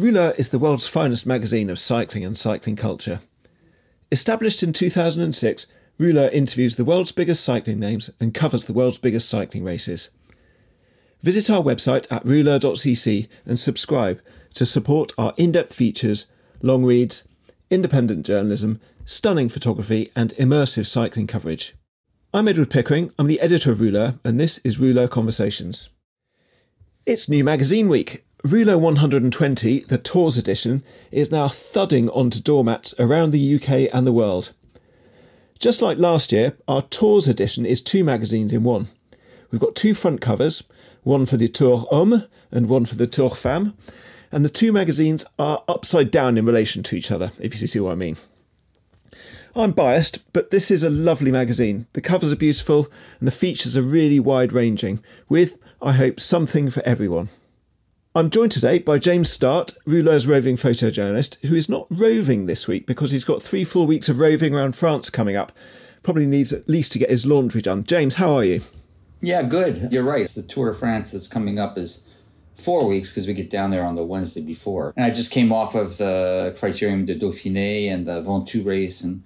Rouleur is the world's finest magazine of cycling and cycling culture. Established in 2006, Rouleur interviews the world's biggest cycling names and covers the world's biggest cycling races. Visit our website at rouleur.cc and subscribe to support our in depth features, long reads, independent journalism, stunning photography, and immersive cycling coverage. I'm Edward Pickering, I'm the editor of Rouleur, and this is Rouleur Conversations. It's New Magazine Week, Rouleur 120, the Tours edition, is now thudding onto doormats around the UK and the world. Just like last year, our Tours edition is two magazines in one. We've got two front covers, one for the Tour Homme and one for the Tour Femme, and the two magazines are upside down in relation to each other, if you see what I mean. I'm biased, but this is a lovely magazine. The covers are beautiful and the features are really wide ranging, with, I hope, something for everyone. I'm joined today by James Startt, Rouleur's roving photojournalist, who is not roving this week because he's got three full weeks of roving around France coming up. Probably needs at least to get his laundry done. James, how are you? Yeah, good. You're right. The Tour de France that's coming up is four weeks because we get down there on the Wednesday before. And I just came off of the Criterium de Dauphiné and the Ventoux race and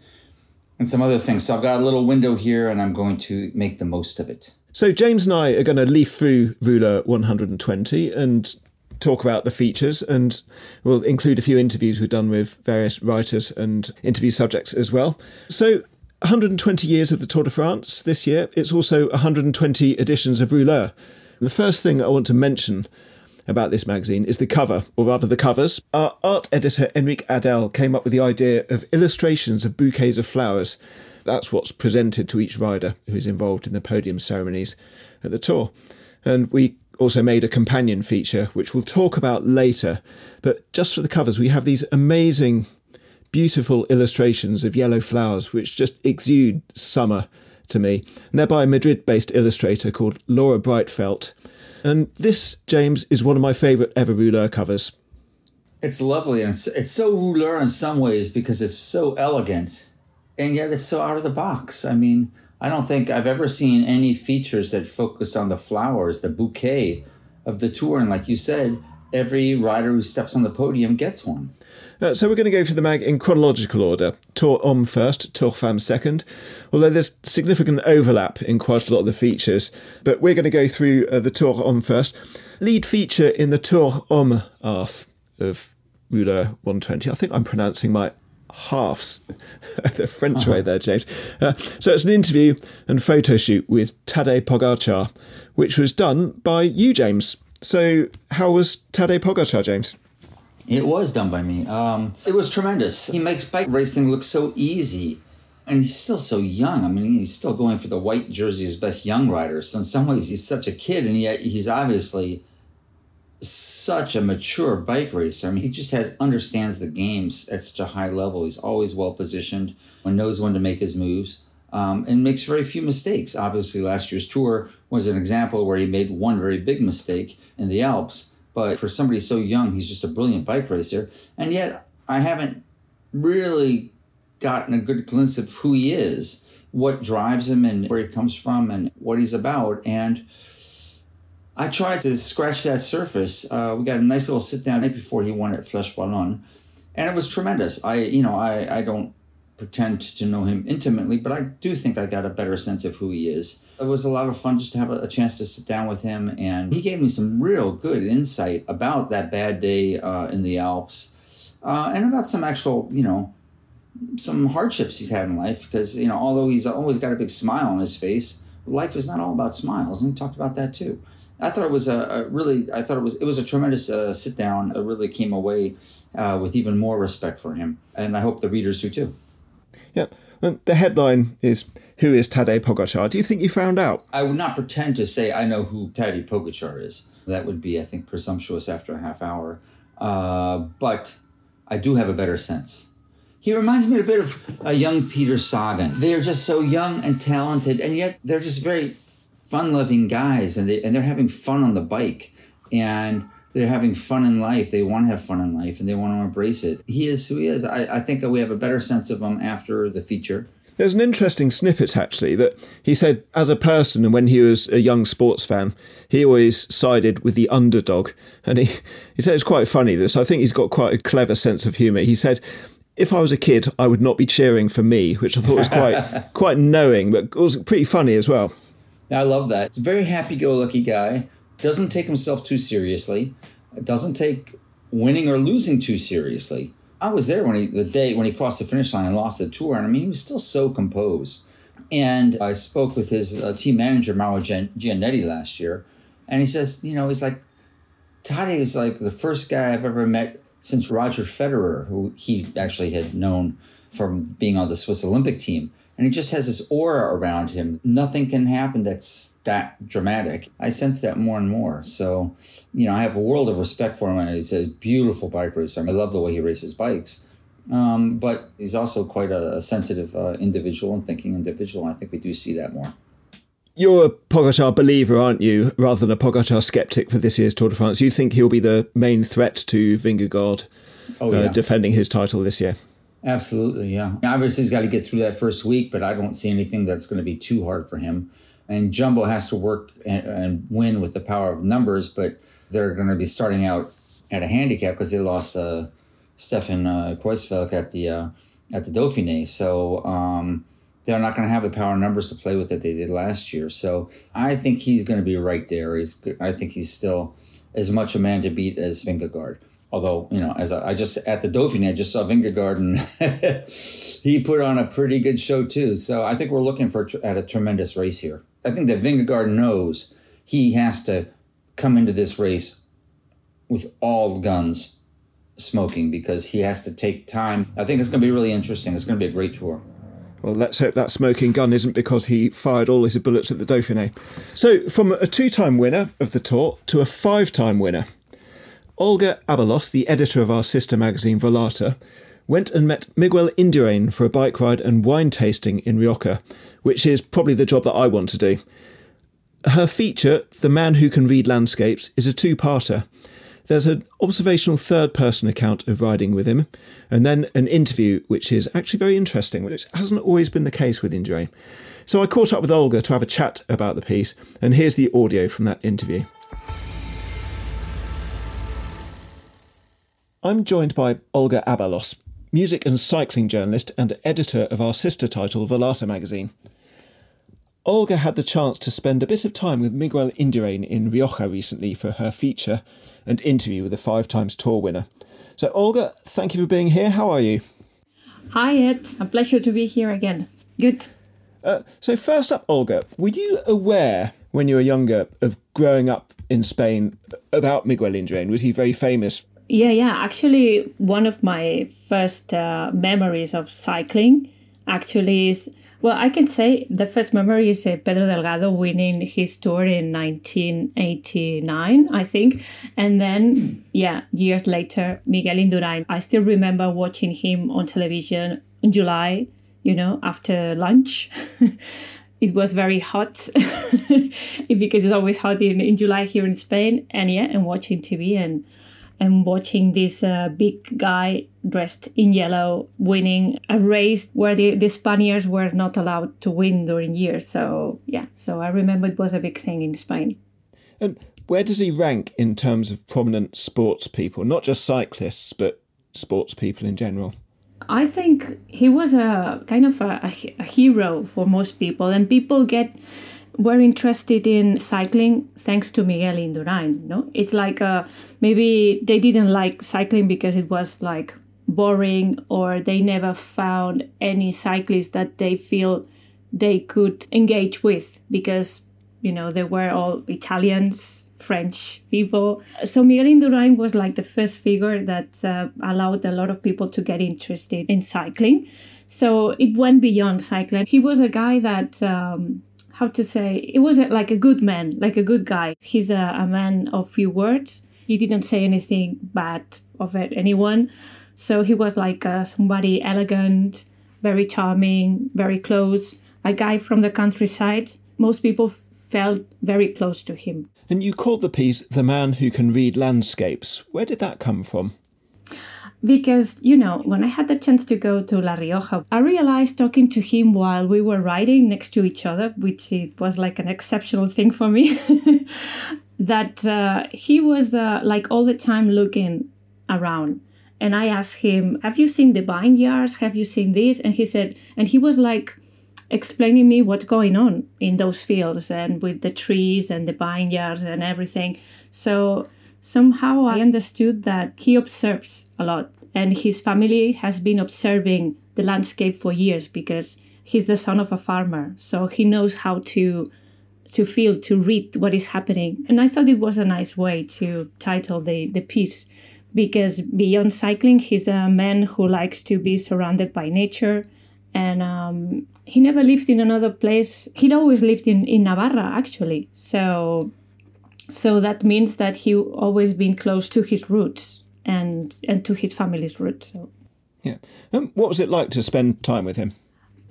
and some other things. So I've got a little window here and I'm going to make the most of it. So James and I are going to leaf through Rouleur 120 and talk about the features and we'll include a few interviews we've done with various writers and interview subjects as well. So 120 years of the Tour de France this year. It's also 120 editions of Rouleur. The first thing I want to mention about this magazine is the cover, or rather the covers. Our art editor Enrique Adel came up with the idea of illustrations of bouquets of flowers. That's what's presented to each rider who is involved in the podium ceremonies at the Tour. And we also made a companion feature, which we'll talk about later. But just for the covers, we have these amazing, beautiful illustrations of yellow flowers, which just exude summer to me. And they're by a Madrid based illustrator called Laura Breitfeld. And this, James, is one of my favourite ever Rouleur covers. It's lovely, and it's, it's so Rouleur in some ways because it's so elegant, and yet it's so out of the box. I mean, I don't think I've ever seen any features that focus on the flowers, the bouquet of the tour. And like you said, every rider who steps on the podium gets one. Uh, so we're going to go through the mag in chronological order. Tour Homme first, Tour Femme second, although there's significant overlap in quite a lot of the features. But we're going to go through uh, the Tour Homme first. Lead feature in the Tour Homme half of Rouleur 120. I think I'm pronouncing my halves the French uh-huh. way there, James. Uh, so it's an interview and photo shoot with Tadej Pogačar, which was done by you, James. So how was Tadej Pogačar, James? It was done by me. Um, it was tremendous. He makes bike racing look so easy. And he's still so young. I mean, he's still going for the white jersey as best young rider. So in some ways, he's such a kid, and yet he's obviously such a mature bike racer. I mean, he just has understands the games at such a high level. He's always well positioned and knows when to make his moves. Um, and makes very few mistakes. Obviously, last year's tour was an example where he made one very big mistake in the Alps. But for somebody so young, he's just a brilliant bike racer. And yet, I haven't really gotten a good glimpse of who he is, what drives him, and where he comes from, and what he's about. And I tried to scratch that surface. Uh, we got a nice little sit down night before he won at Flèche Wallonne, and it was tremendous. I, you know, I, I don't pretend to know him intimately, but I do think I got a better sense of who he is. It was a lot of fun just to have a, a chance to sit down with him, and he gave me some real good insight about that bad day uh, in the Alps, uh, and about some actual, you know, some hardships he's had in life because you know although he's always got a big smile on his face, life is not all about smiles, and we talked about that too. I thought it was a, a really I thought it was it was a tremendous uh, sit down. I really came away uh, with even more respect for him, and I hope the readers do too. Yeah. The headline is Who is Tadej Pogačar? Do you think you found out? I would not pretend to say I know who Tadej Pogačar is. That would be, I think, presumptuous after a half hour. Uh, but I do have a better sense. He reminds me a bit of a young Peter Sagan. They are just so young and talented, and yet they're just very fun-loving guys, and they and they're having fun on the bike, and they're having fun in life. They want to have fun in life, and they want to embrace it. He is who he is. I, I think that we have a better sense of him after the feature. There's an interesting snippet actually that he said as a person and when he was a young sports fan, he always sided with the underdog. And he, he said it's quite funny this. I think he's got quite a clever sense of humour. He said if I was a kid, I would not be cheering for me, which I thought was quite quite knowing, but it was pretty funny as well. I love that. It's a very happy-go-lucky guy. Doesn't take himself too seriously. Doesn't take winning or losing too seriously. I was there when he the day when he crossed the finish line and lost the tour, and I mean he was still so composed. And I spoke with his uh, team manager Mauro Gianetti last year, and he says, you know, he's like, Tadej is like the first guy I've ever met since Roger Federer, who he actually had known from being on the Swiss Olympic team and he just has this aura around him. Nothing can happen that's that dramatic. I sense that more and more. So, you know, I have a world of respect for him, and he's a beautiful bike racer. I love the way he races bikes. Um, but he's also quite a, sensitive uh, individual and thinking individual. And I think we do see that more. You're a Pogačar believer, aren't you, rather than a Pogačar skeptic for this year's Tour de France? You think he'll be the main threat to Vingegaard oh, uh, yeah. uh, defending his title this year? Absolutely, yeah. Obviously, he's got to get through that first week, but I don't see anything that's going to be too hard for him. And Jumbo has to work and, and win with the power of numbers, but they're going to be starting out at a handicap because they lost uh, Stefan uh, at the uh, at the Dauphiné. So um, they're not going to have the power of numbers to play with that they did last year. So I think he's going to be right there. He's I think he's still as much a man to beat as Vingegaard. Although, you know, as I, I just at the Dauphiné, I just saw Vingegaard and he put on a pretty good show too. So I think we're looking for at a tremendous race here. I think that Vingegaard knows he has to come into this race with all guns smoking because he has to take time. I think it's going to be really interesting. It's going to be a great tour. Well, let's hope that smoking gun isn't because he fired all his bullets at the Dauphiné. So, from a two time winner of the Tour to a five time winner, Olga Abalos, the editor of our sister magazine Volata, went and met Miguel Indurain for a bike ride and wine tasting in Rioja, which is probably the job that I want to do. Her feature, The Man Who Can Read Landscapes, is a two parter. There's an observational third person account of riding with him, and then an interview, which is actually very interesting, which hasn't always been the case with Indurain. So I caught up with Olga to have a chat about the piece, and here's the audio from that interview. I'm joined by Olga Abalos, music and cycling journalist and editor of our sister title, Volata magazine. Olga had the chance to spend a bit of time with Miguel Indurain in Rioja recently for her feature and interview with the five times tour winner. So, Olga, thank you for being here. How are you? Hi, Ed. A pleasure to be here again. Good. Uh, so, first up, Olga, were you aware when you were younger of growing up in Spain about Miguel Indurain? Was he very famous yeah, yeah. Actually, one of my first uh, memories of cycling actually is well, I can say the first memory is uh, Pedro Delgado winning his tour in 1989, I think. And then, yeah, years later, Miguel Indurain. I still remember watching him on television in July, you know, after lunch. it was very hot because it's always hot in, in July here in Spain. And yeah, and watching TV and and watching this uh, big guy dressed in yellow winning a race where the, the Spaniards were not allowed to win during years. So, yeah, so I remember it was a big thing in Spain. And where does he rank in terms of prominent sports people, not just cyclists, but sports people in general? I think he was a kind of a, a, a hero for most people, and people get were interested in cycling thanks to Miguel Indurain. No, it's like uh, maybe they didn't like cycling because it was like boring or they never found any cyclist that they feel they could engage with because you know they were all Italians, French people. So Miguel Indurain was like the first figure that uh, allowed a lot of people to get interested in cycling. So it went beyond cycling. He was a guy that. Um, how to say it was like a good man like a good guy he's a, a man of few words he didn't say anything bad of it, anyone so he was like uh, somebody elegant, very charming, very close, a guy from the countryside. Most people felt very close to him. And you called the piece The Man Who Can Read Landscapes. Where did that come from? Because, you know, when I had the chance to go to La Rioja, I realized talking to him while we were riding next to each other, which it was like an exceptional thing for me, that uh, he was uh, like all the time looking around and I asked him, Have you seen the vineyards? Have you seen this? And he said, and he was like explaining me what's going on in those fields and with the trees and the vineyards and everything. So somehow I understood that he observes a lot and his family has been observing the landscape for years because he's the son of a farmer. So he knows how to to feel, to read what is happening. And I thought it was a nice way to title the, the piece because beyond cycling, he's a man who likes to be surrounded by nature. And um, he never lived in another place. he'd always lived in, in Navarra, actually. So, so that means that he always been close to his roots and and to his family's roots. So. Yeah. Um, what was it like to spend time with him?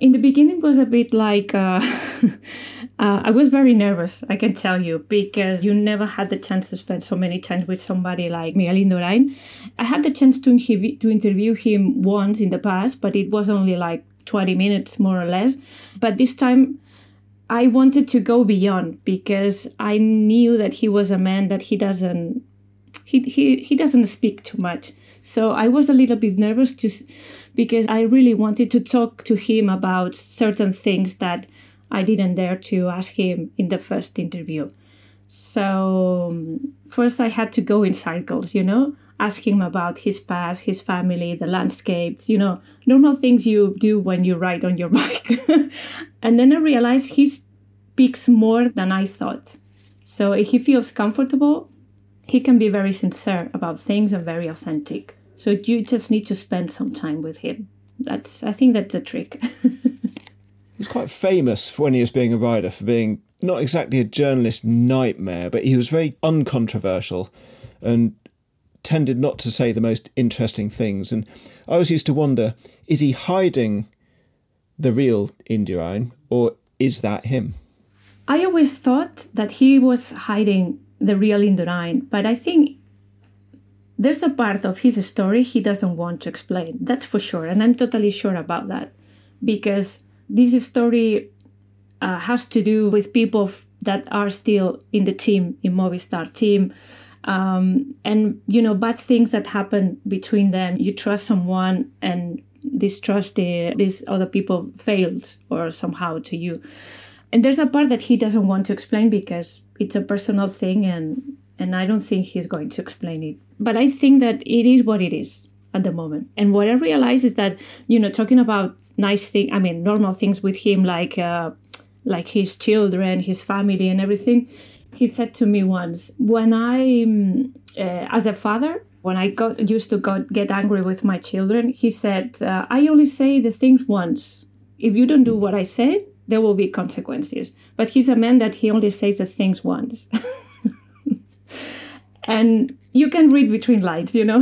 in the beginning it was a bit like uh, uh, I was very nervous, I can tell you, because you never had the chance to spend so many times with somebody like Miguel Indurain. I had the chance to, to interview him once in the past, but it was only like 20 minutes more or less. But this time I wanted to go beyond because I knew that he was a man that he doesn't he, he, doesn't speak too much. So I was a little bit nervous to because I really wanted to talk to him about certain things that I didn't dare to ask him in the first interview. So, um, first, I had to go in circles, you know, ask him about his past, his family, the landscapes, you know, normal things you do when you ride on your bike. and then I realized he speaks more than I thought. So, if he feels comfortable, he can be very sincere about things and very authentic. So you just need to spend some time with him. That's I think that's a trick. He's quite famous for when he was being a rider for being not exactly a journalist nightmare, but he was very uncontroversial and tended not to say the most interesting things. And I always used to wonder, is he hiding the real Indurain or is that him? I always thought that he was hiding the real Indurain, but I think there's a part of his story he doesn't want to explain. That's for sure. And I'm totally sure about that. Because this story uh, has to do with people f- that are still in the team, in Movistar team. Um, and, you know, bad things that happen between them. You trust someone and this trust, the, these other people fails or somehow to you. And there's a part that he doesn't want to explain because it's a personal thing and and I don't think he's going to explain it. But I think that it is what it is at the moment. And what I realize is that you know talking about nice thing, I mean normal things with him like uh, like his children, his family, and everything. He said to me once, when I, uh, as a father, when I got used to got, get angry with my children, he said, uh, I only say the things once. If you don't do what I say, there will be consequences. But he's a man that he only says the things once. and you can read between lines, you know.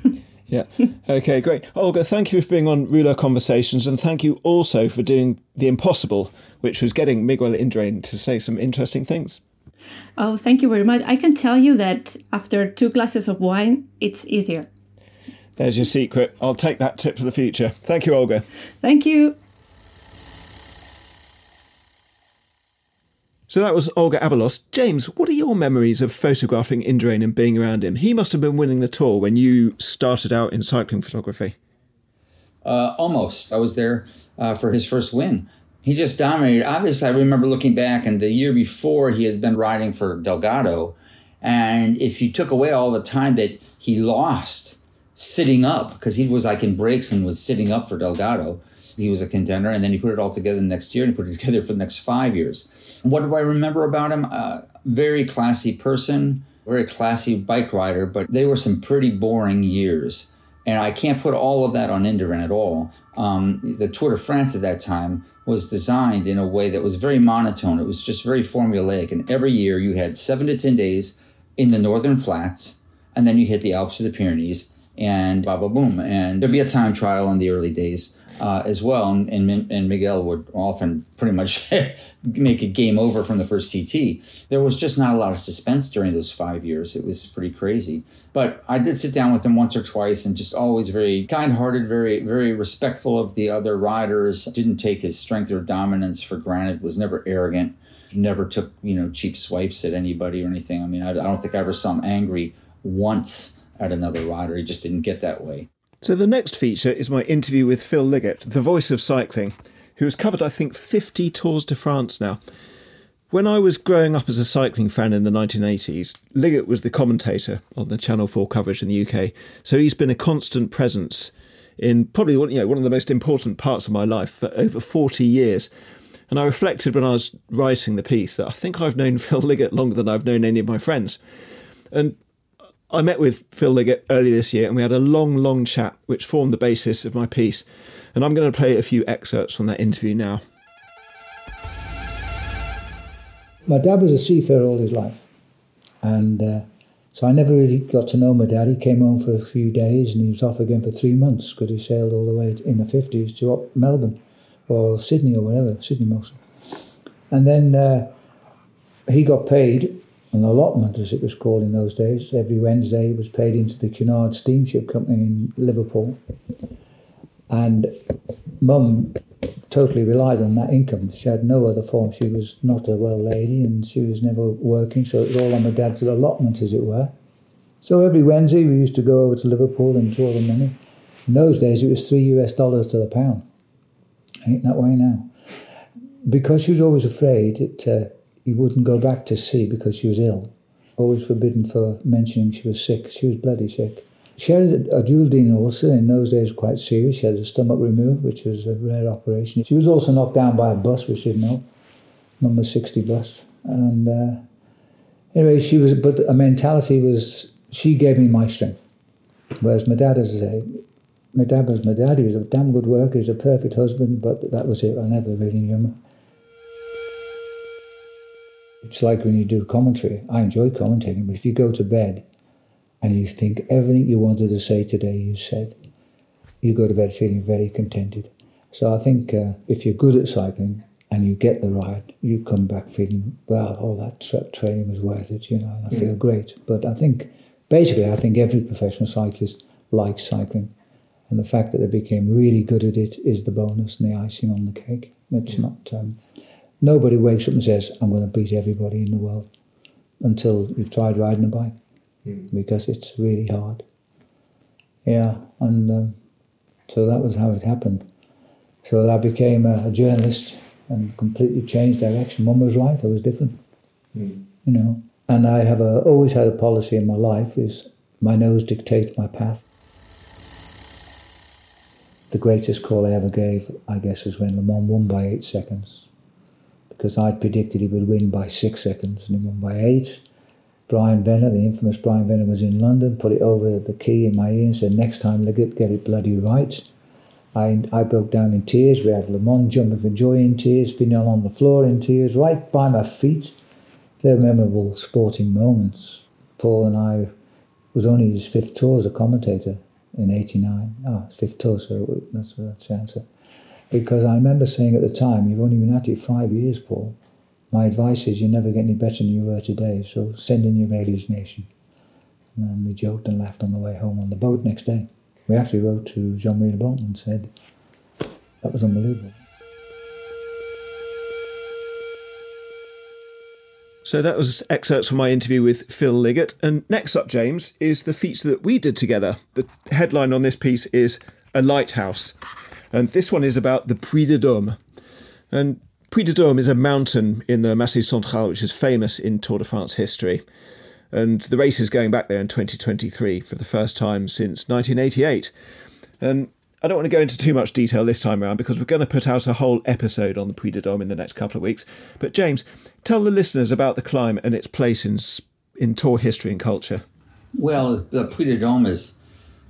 yeah. Okay, great. Olga, thank you for being on Rouleur Conversations, and thank you also for doing the impossible, which was getting Miguel Indurain to say some interesting things. Oh, thank you very much. I can tell you that after two glasses of wine, it's easier. There's your secret. I'll take that tip for the future. Thank you, Olga. Thank you. So that was Olga Abalos. James, what are your memories of photographing Indurain and being around him? He must have been winning the tour when you started out in cycling photography. Uh, almost. I was there uh, for his first win. He just dominated. Obviously, I remember looking back, and the year before he had been riding for Delgado. And if you took away all the time that he lost sitting up because he was like in breaks and was sitting up for Delgado. He was a contender, and then he put it all together the next year and put it together for the next five years. What do I remember about him? Uh, very classy person, very classy bike rider, but they were some pretty boring years. And I can't put all of that on Indurain at all. Um, the Tour de France at that time was designed in a way that was very monotone. It was just very formulaic. And every year you had seven to 10 days in the northern flats, and then you hit the Alps or the Pyrenees, and blah, blah, boom. And there'd be a time trial in the early days uh, as well. And, and, and, Miguel would often pretty much make a game over from the first TT. There was just not a lot of suspense during those five years. It was pretty crazy. But I did sit down with him once or twice and just always very kind hearted, very, very respectful of the other riders, didn't take his strength or dominance for granted, was never arrogant. Never took, you know, cheap swipes at anybody or anything. I mean, I, I don't think I ever saw him angry once at another rider. He just didn't get that way. So the next feature is my interview with Phil Liggett, the voice of cycling, who has covered, I think, 50 Tours de France now. When I was growing up as a cycling fan in the 1980s, Liggett was the commentator on the Channel 4 coverage in the UK, so he's been a constant presence in probably one, you know, one of the most important parts of my life for over 40 years. And I reflected when I was writing the piece that I think I've known Phil Liggett longer than I've known any of my friends. And I met with Phil Liggett earlier this year and we had a long, long chat, which formed the basis of my piece. And I'm going to play a few excerpts from that interview now. My dad was a seafarer all his life. And uh, so I never really got to know my dad. He came home for a few days and he was off again for three months because he sailed all the way in the 50s to Melbourne or Sydney or whatever, Sydney mostly. And then uh, he got paid an allotment, as it was called in those days. Every Wednesday was paid into the Cunard Steamship Company in Liverpool. And mum totally relied on that income. She had no other form. She was not a well lady and she was never working, so it was all on my dad's allotment, as it were. So every Wednesday we used to go over to Liverpool and draw the money. In those days it was three US dollars to the pound. Ain't that way now. Because she was always afraid it uh, he wouldn't go back to sea because she was ill. Always forbidden for mentioning she was sick. She was bloody sick. She had a duodenal ulcer, in those days quite serious. She had a stomach removed, which was a rare operation. She was also knocked down by a bus, which didn't know, number 60 bus. And uh, anyway, she was, but a mentality was, she gave me my strength. Whereas my dad, as I say, my dad was my dad. He was a damn good worker. He was a perfect husband, but that was it. I never really knew him. It's like when you do commentary. I enjoy commentating, but if you go to bed and you think everything you wanted to say today you said, you go to bed feeling very contented. So I think uh, if you're good at cycling and you get the ride, you come back feeling, well, all that tra- training was worth it, you know, and I mm. feel great. But I think, basically, I think every professional cyclist likes cycling. And the fact that they became really good at it is the bonus and the icing on the cake. It's not. Um, Nobody wakes up and says, I'm going to beat everybody in the world until you've tried riding a bike mm. because it's really hard. Yeah, and um, so that was how it happened. So I became a, a, journalist and completely changed direction. Mum was right, I was different. Mm. You know, and I have a, always had a policy in my life is my nose dictates my path. The greatest call I ever gave, I guess, was when LeMond won by eight seconds because I'd predicted he would win by six seconds and he won by eight. Brian Venner, the infamous Brian Venner, was in London, put it over the key in my ear and said, Next time, Liggett, get it bloody right. I, I broke down in tears. We had LeMond jumping for joy in tears, Fignon on the floor in tears, right by my feet. They're memorable sporting moments. Paul and I was only his fifth tour as a commentator in 89. Ah, oh, fifth tour, so that's, that's the answer. Because I remember saying at the time, you've only been at it five years, Paul. My advice is you never get any better than you were today, so send in your resignation. And we joked and laughed on the way home on the boat next day. We actually wrote to Jean-Marie Leblanc and said, that was unbelievable. So that was excerpts from my interview with Phil Liggett. And next up, James, is the feature that we did together. The headline on this piece is A Lighthouse. And this one is about the Puy de Dôme. And Puy de Dôme is a mountain in the Massif Central which is famous in Tour de France history. And the race is going back there in 2023 for the first time since 1988. And I don't want to go into too much detail this time around because we're going to put out a whole episode on the Puy de Dôme in the next couple of weeks. But James, tell the listeners about the climb and its place in in tour history and culture. Well, the Puy de Dôme is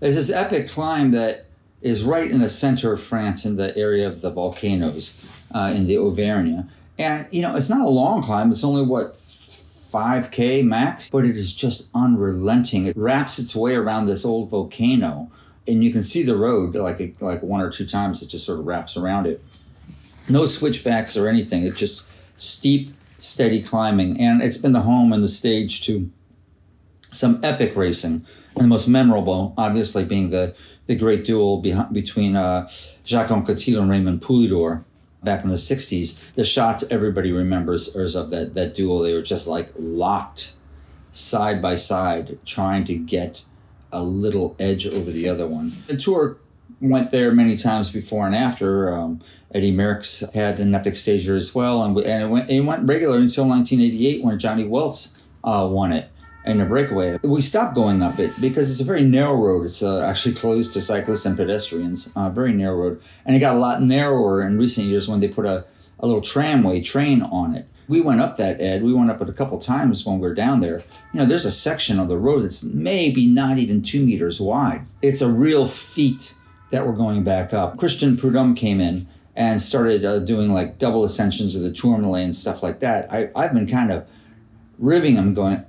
is this epic climb that is right in the center of France in the area of the volcanoes uh, in the Auvergne. And you know, it's not a long climb. It's only what 5k max, but it is just unrelenting. It wraps its way around this old volcano and you can see the road like like one or two times it just sort of wraps around it no switchbacks or anything it's just steep steady climbing and it's been the home and the stage to some epic racing the most memorable obviously being the the great duel between uh, Jacques Anquetil and Raymond Poulidor back in the 60s the shots everybody remembers are of that that duel they were just like locked side by side trying to get a little edge over the other one. The tour went there many times before and after. Um, Eddy Merckx had an epic stager as well, and, and it, went, it went regular until 1988 when Johnny Weltz uh, won it in a breakaway. We stopped going up it because it's a very narrow road. It's uh, actually closed to cyclists and pedestrians, uh, very narrow road. And it got a lot narrower in recent years when they put a, a little tramway train on it we went up that ed we went up it a couple times when we were down there you know there's a section of the road that's maybe not even two meters wide it's a real feat that we're going back up christian prudhomme came in and started uh, doing like double ascensions of the tourmalet and stuff like that I, i've been kind of ribbing him going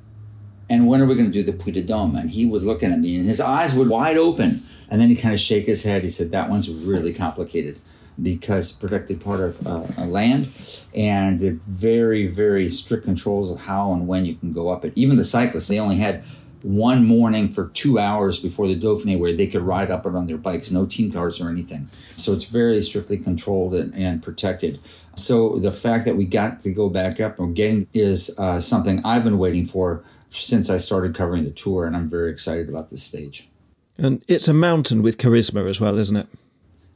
and when are we going to do the puy de dome and he was looking at me and his eyes were wide open and then he kind of shake his head he said that one's really complicated because protected part of uh, land, and very very strict controls of how and when you can go up it. Even the cyclists, they only had one morning for two hours before the Dauphiné where they could ride up it on their bikes, no team cars or anything. So it's very strictly controlled and, and protected. So the fact that we got to go back up again is uh, something I've been waiting for since I started covering the tour, and I'm very excited about this stage. And it's a mountain with charisma as well, isn't it?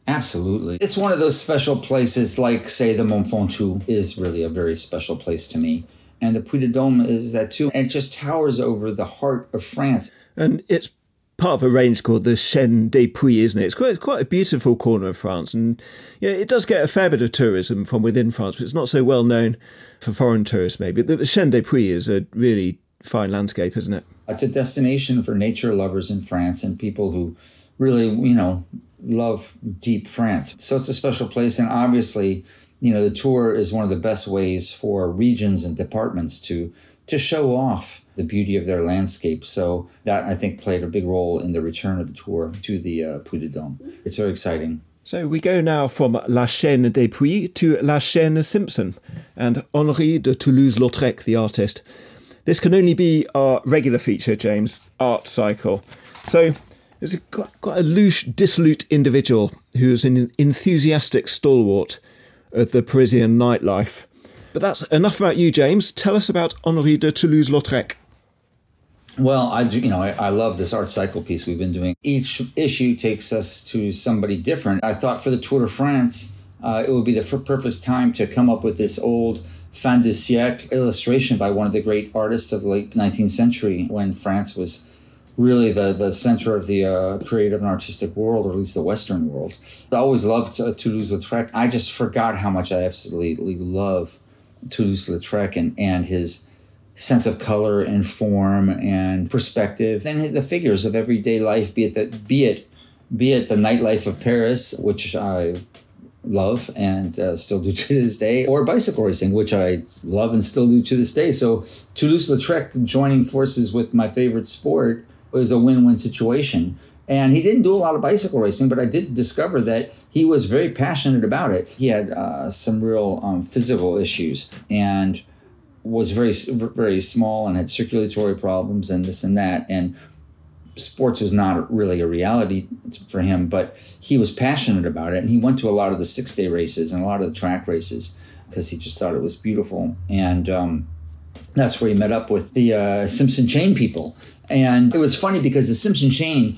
Absolutely. It's one of those special places, like, say, the Mont Ventoux is really a very special place to me. And the Puy de Dôme is that too. And it just towers over the heart of France. And it's part of a range called the Chaîne des Puys, isn't it? It's quite, quite a beautiful corner of France. And yeah, it does get a fair bit of tourism from within France, but it's not so well known for foreign tourists, maybe. The, Chaîne des Puys is a really fine landscape, isn't it? It's a destination for nature lovers in France and people who really, you know, love deep France. So it's a special place. And obviously, you know, the tour is one of the best ways for regions and departments to to show off the beauty of their landscape. So that I think played a big role in the return of the tour to the uh, Puy de Dôme. It's very exciting. So we go now from La Chaîne des Puy to La Chaîne Simpson and Henri de Toulouse-Lautrec, the artist. This can only be our regular feature, James, Art Cycle. So is a, quite, quite a loose, dissolute individual who's an enthusiastic stalwart of the Parisian nightlife. But that's enough about you, James. Tell us about Henri de Toulouse-Lautrec. Well, I do you know I, I, love this art cycle piece we've been doing. Each issue takes us to somebody different. I thought for the Tour de France, uh, it would be the perfect time to come up with this old fin de siècle illustration by one of the great artists of the late 19th century when France was really the, the center of the uh, creative and artistic world, or at least the Western world. I always loved uh, Toulouse-Lautrec. I just forgot how much I absolutely love Toulouse-Lautrec and, and his sense of color and form and perspective, and the figures of everyday life, be it that, be it, be it the nightlife of Paris, which I love and uh, still do to this day, or bicycle racing, which I love and still do to this day. So Toulouse-Lautrec joining forces with my favorite sport was a win-win situation. And he didn't do a lot of bicycle racing, but I did discover that he was very passionate about it. He had uh, some real um, physical issues and was very, very small and had circulatory problems and this and that. And sports was not really a reality for him, but he was passionate about it. And he went to a lot of the six day races and a lot of the track races because he just thought it was beautiful. And um, that's where he met up with the uh, Simpson chain people. And it was funny because the Simpson chain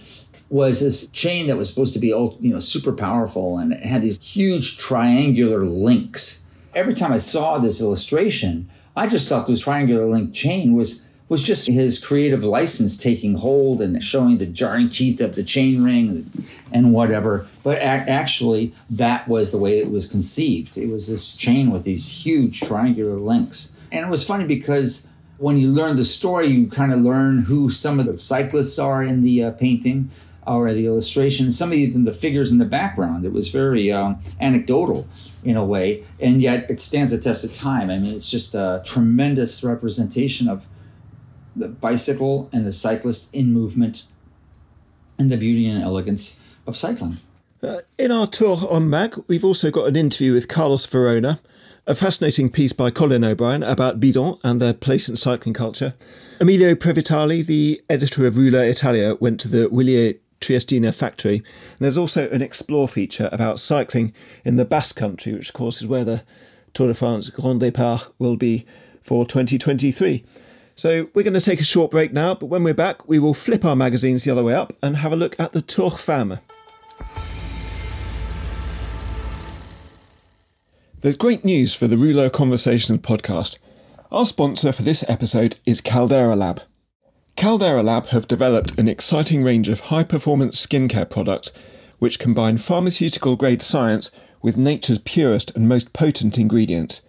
was this chain that was supposed to be you know super powerful and it had these huge triangular links. Every time I saw this illustration, I just thought this triangular link chain was was just his creative license taking hold and showing the jarring teeth of the chain ring and whatever. But actually, that was the way it was conceived. It was this chain with these huge triangular links. And it was funny because when you learn the story, you kind of learn who some of the cyclists are in the uh, painting or the illustration, some of even the figures in the background. It was very um, anecdotal in a way, and yet it stands the test of time. I mean, it's just a tremendous representation of the bicycle and the cyclist in movement and the beauty and elegance of cycling. Uh, in our tour on MAG, we've also got an interview with Carlos Verona, a fascinating piece by Colin O'Brien about Bidon and their place in cycling culture. Emilio Previtali, the editor of Rouleur Italia, went to the Wilier Triestina factory. And there's also an explore feature about cycling in the Basque country, which of course is where the Tour de France Grand Départ will be for 2023. So we're going to take a short break now, but when we're back, we will flip our magazines the other way up and have a look at the Tour Femme. There's great news for the Rouleur Conversations podcast. Our sponsor for this episode is Caldera Lab. Caldera Lab have developed an exciting range of high performance skincare products which combine pharmaceutical grade science with nature's purest and most potent ingredients.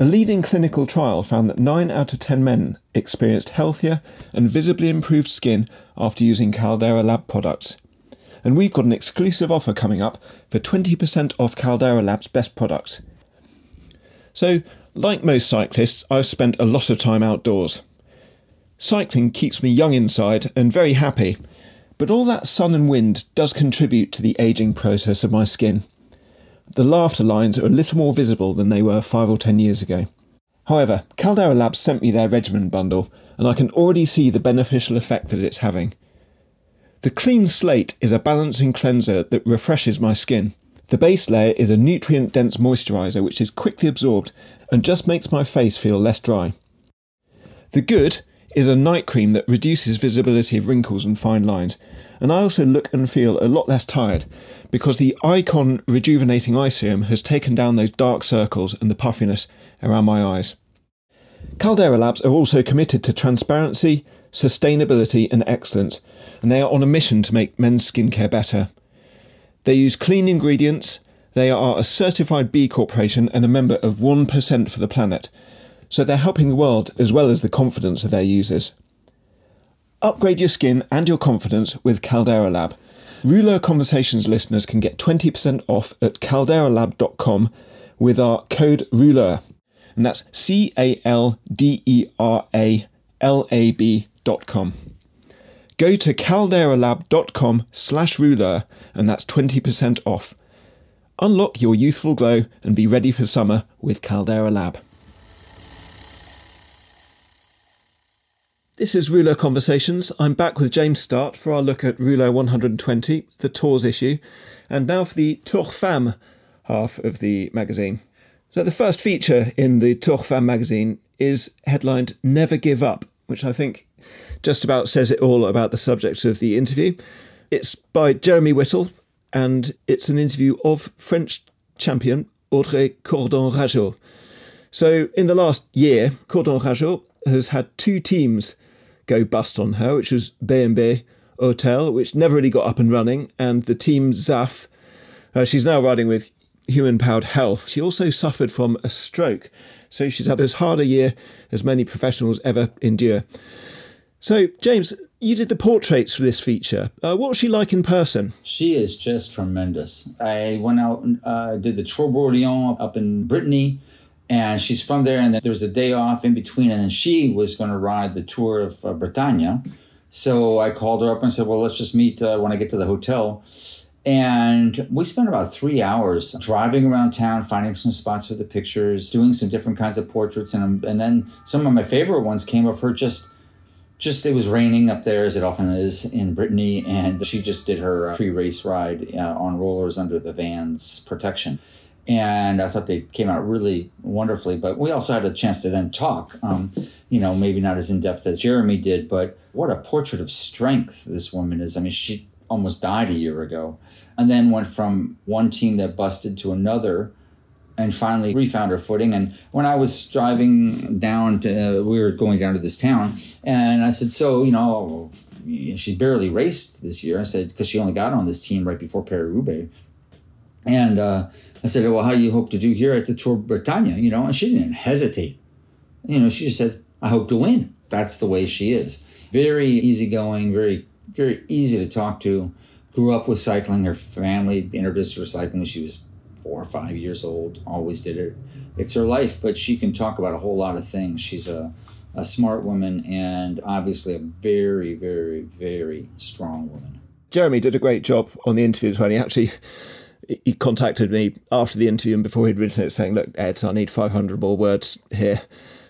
A leading clinical trial found that 9 out of 10 men experienced healthier and visibly improved skin after using Caldera Lab products. And we've got an exclusive offer coming up for 20% off Caldera Lab's best products. So, like most cyclists, I've spent a lot of time outdoors. Cycling keeps me young inside and very happy, but all that sun and wind does contribute to the aging process of my skin. The laughter lines are a little more visible than they were five or ten years ago. However, Caldera Labs sent me their regimen bundle, and I can already see the beneficial effect that it's having. The Clean Slate is a balancing cleanser that refreshes my skin. The base layer is a nutrient dense moisturiser which is quickly absorbed and just makes my face feel less dry. The Good is a night cream that reduces visibility of wrinkles and fine lines. And I also look and feel a lot less tired because the Icon Rejuvenating Eye Serum has taken down those dark circles and the puffiness around my eyes. Caldera Labs are also committed to transparency, sustainability, and excellence, and they are on a mission to make men's skincare better. They use clean ingredients, they are a certified B Corporation and a member of 1% for the planet, so they're helping the world as well as the confidence of their users. Upgrade your skin and your confidence with Caldera Lab. Rouleur Conversations listeners can get 20% off at calderalab.com with our code ROULEUR. And that's C A L D E R A L A B.com. Go to calderalab.com slash rouleur and that's 20% off. Unlock your youthful glow and be ready for summer with Caldera Lab. This is Rouleur Conversations. I'm back with James Startt for our look at Rouleur 120, the Tours issue, and now for the Tour Femme half of the magazine. So, the first feature in the Tour Femme magazine is headlined Never Give Up, which I think just about says it all about the subject of the interview. It's by Jeremy Whittle, and it's an interview of French champion Audrey Cordon Ragot. So, in the last year, Cordon Ragot has had two teams go bust on her, which was B&B Hotel, which never really got up and running, and the team Zaaf. Uh, she's now riding with Human Powered Health. She also suffered from a stroke, so she's had as hard a year as many professionals ever endure. So, James, you did the portraits for this feature. Uh, what was she like in person? She is just tremendous. I went out and uh, did the Tour up in Brittany and she's from there. And then there was a day off in between, and then she was going to ride the tour of uh, Bretagne. So I called her up and said, "Well, let's just meet uh, when I get to the hotel." And we spent about three hours driving around town, finding some spots for the pictures, doing some different kinds of portraits, and and then some of my favorite ones came of her just. Just it was raining up there as it often is in Brittany, and she just did her uh, pre-race ride uh, on rollers under the van's protection and I thought they came out really wonderfully. But we also had a chance to then talk, um, you know, maybe not as in depth as Jeremy did, but what a portrait of strength this woman is. I mean, she almost died a year ago, and then went from one team that busted to another and finally refound her footing. And when I was driving down to, uh, we were going down to this town, and I said, so, you know, she barely raced this year. I said, because she only got on this team right before Paris-Roubaix. And uh, I said, well, how do you hope to do here at the Tour Bretagne? You know, and she didn't hesitate. You know, she just said, I hope to win. That's the way she is. Very easygoing, very, very easy to talk to. Grew up with cycling. Her family introduced her cycling when she was four or five years old. Always did it. It's her life, but she can talk about a whole lot of things. She's a, a smart woman and obviously a very, very, very strong woman. Jeremy did a great job on the interview well. He actually he contacted me after the interview and before he'd written it saying, look, Ed, I need 500 more words here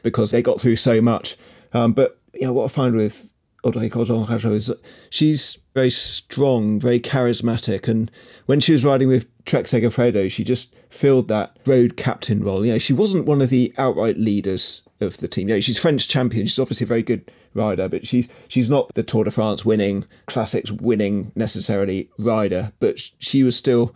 because they got through so much. Um, but you know what I find with Audrey Cordon is that she's very strong, very charismatic, and when she was riding with Trek Segafredo, she just filled that road captain role. You know, she wasn't one of the outright leaders of the team. You know, she's French champion. She's obviously a very good rider, but she's she's not the Tour de France winning, classics winning necessarily rider. But she was still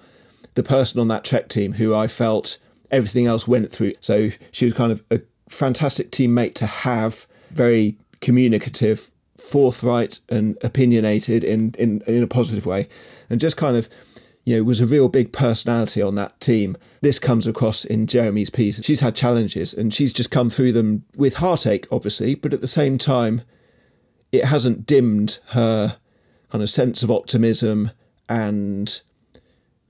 the person on that Trek team who I felt everything else went through. So she was kind of a fantastic teammate to have, very communicative, forthright, and opinionated in, in, in a positive way, and just kind of you know, was a real big personality on that team. This comes across in Jeremy's piece. She's had challenges and she's just come through them with heartache, obviously, but at the same time, it hasn't dimmed her kind of sense of optimism and